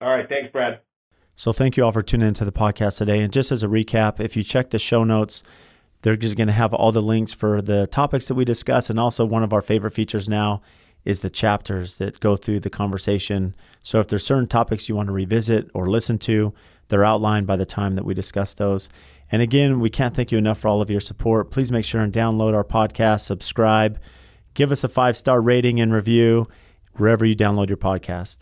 All right, thanks, Brad. So thank you all for tuning into the podcast today. And just as a recap, if you check the show notes, they're just going to have all the links for the topics that we discuss, and also one of our favorite features now is the chapters that go through the conversation. So if there's certain topics you want to revisit or listen to, they're outlined by the time that we discuss those. And again, we can't thank you enough for all of your support. Please make sure and download our podcast, subscribe, give us a five star rating and review wherever you download your podcast.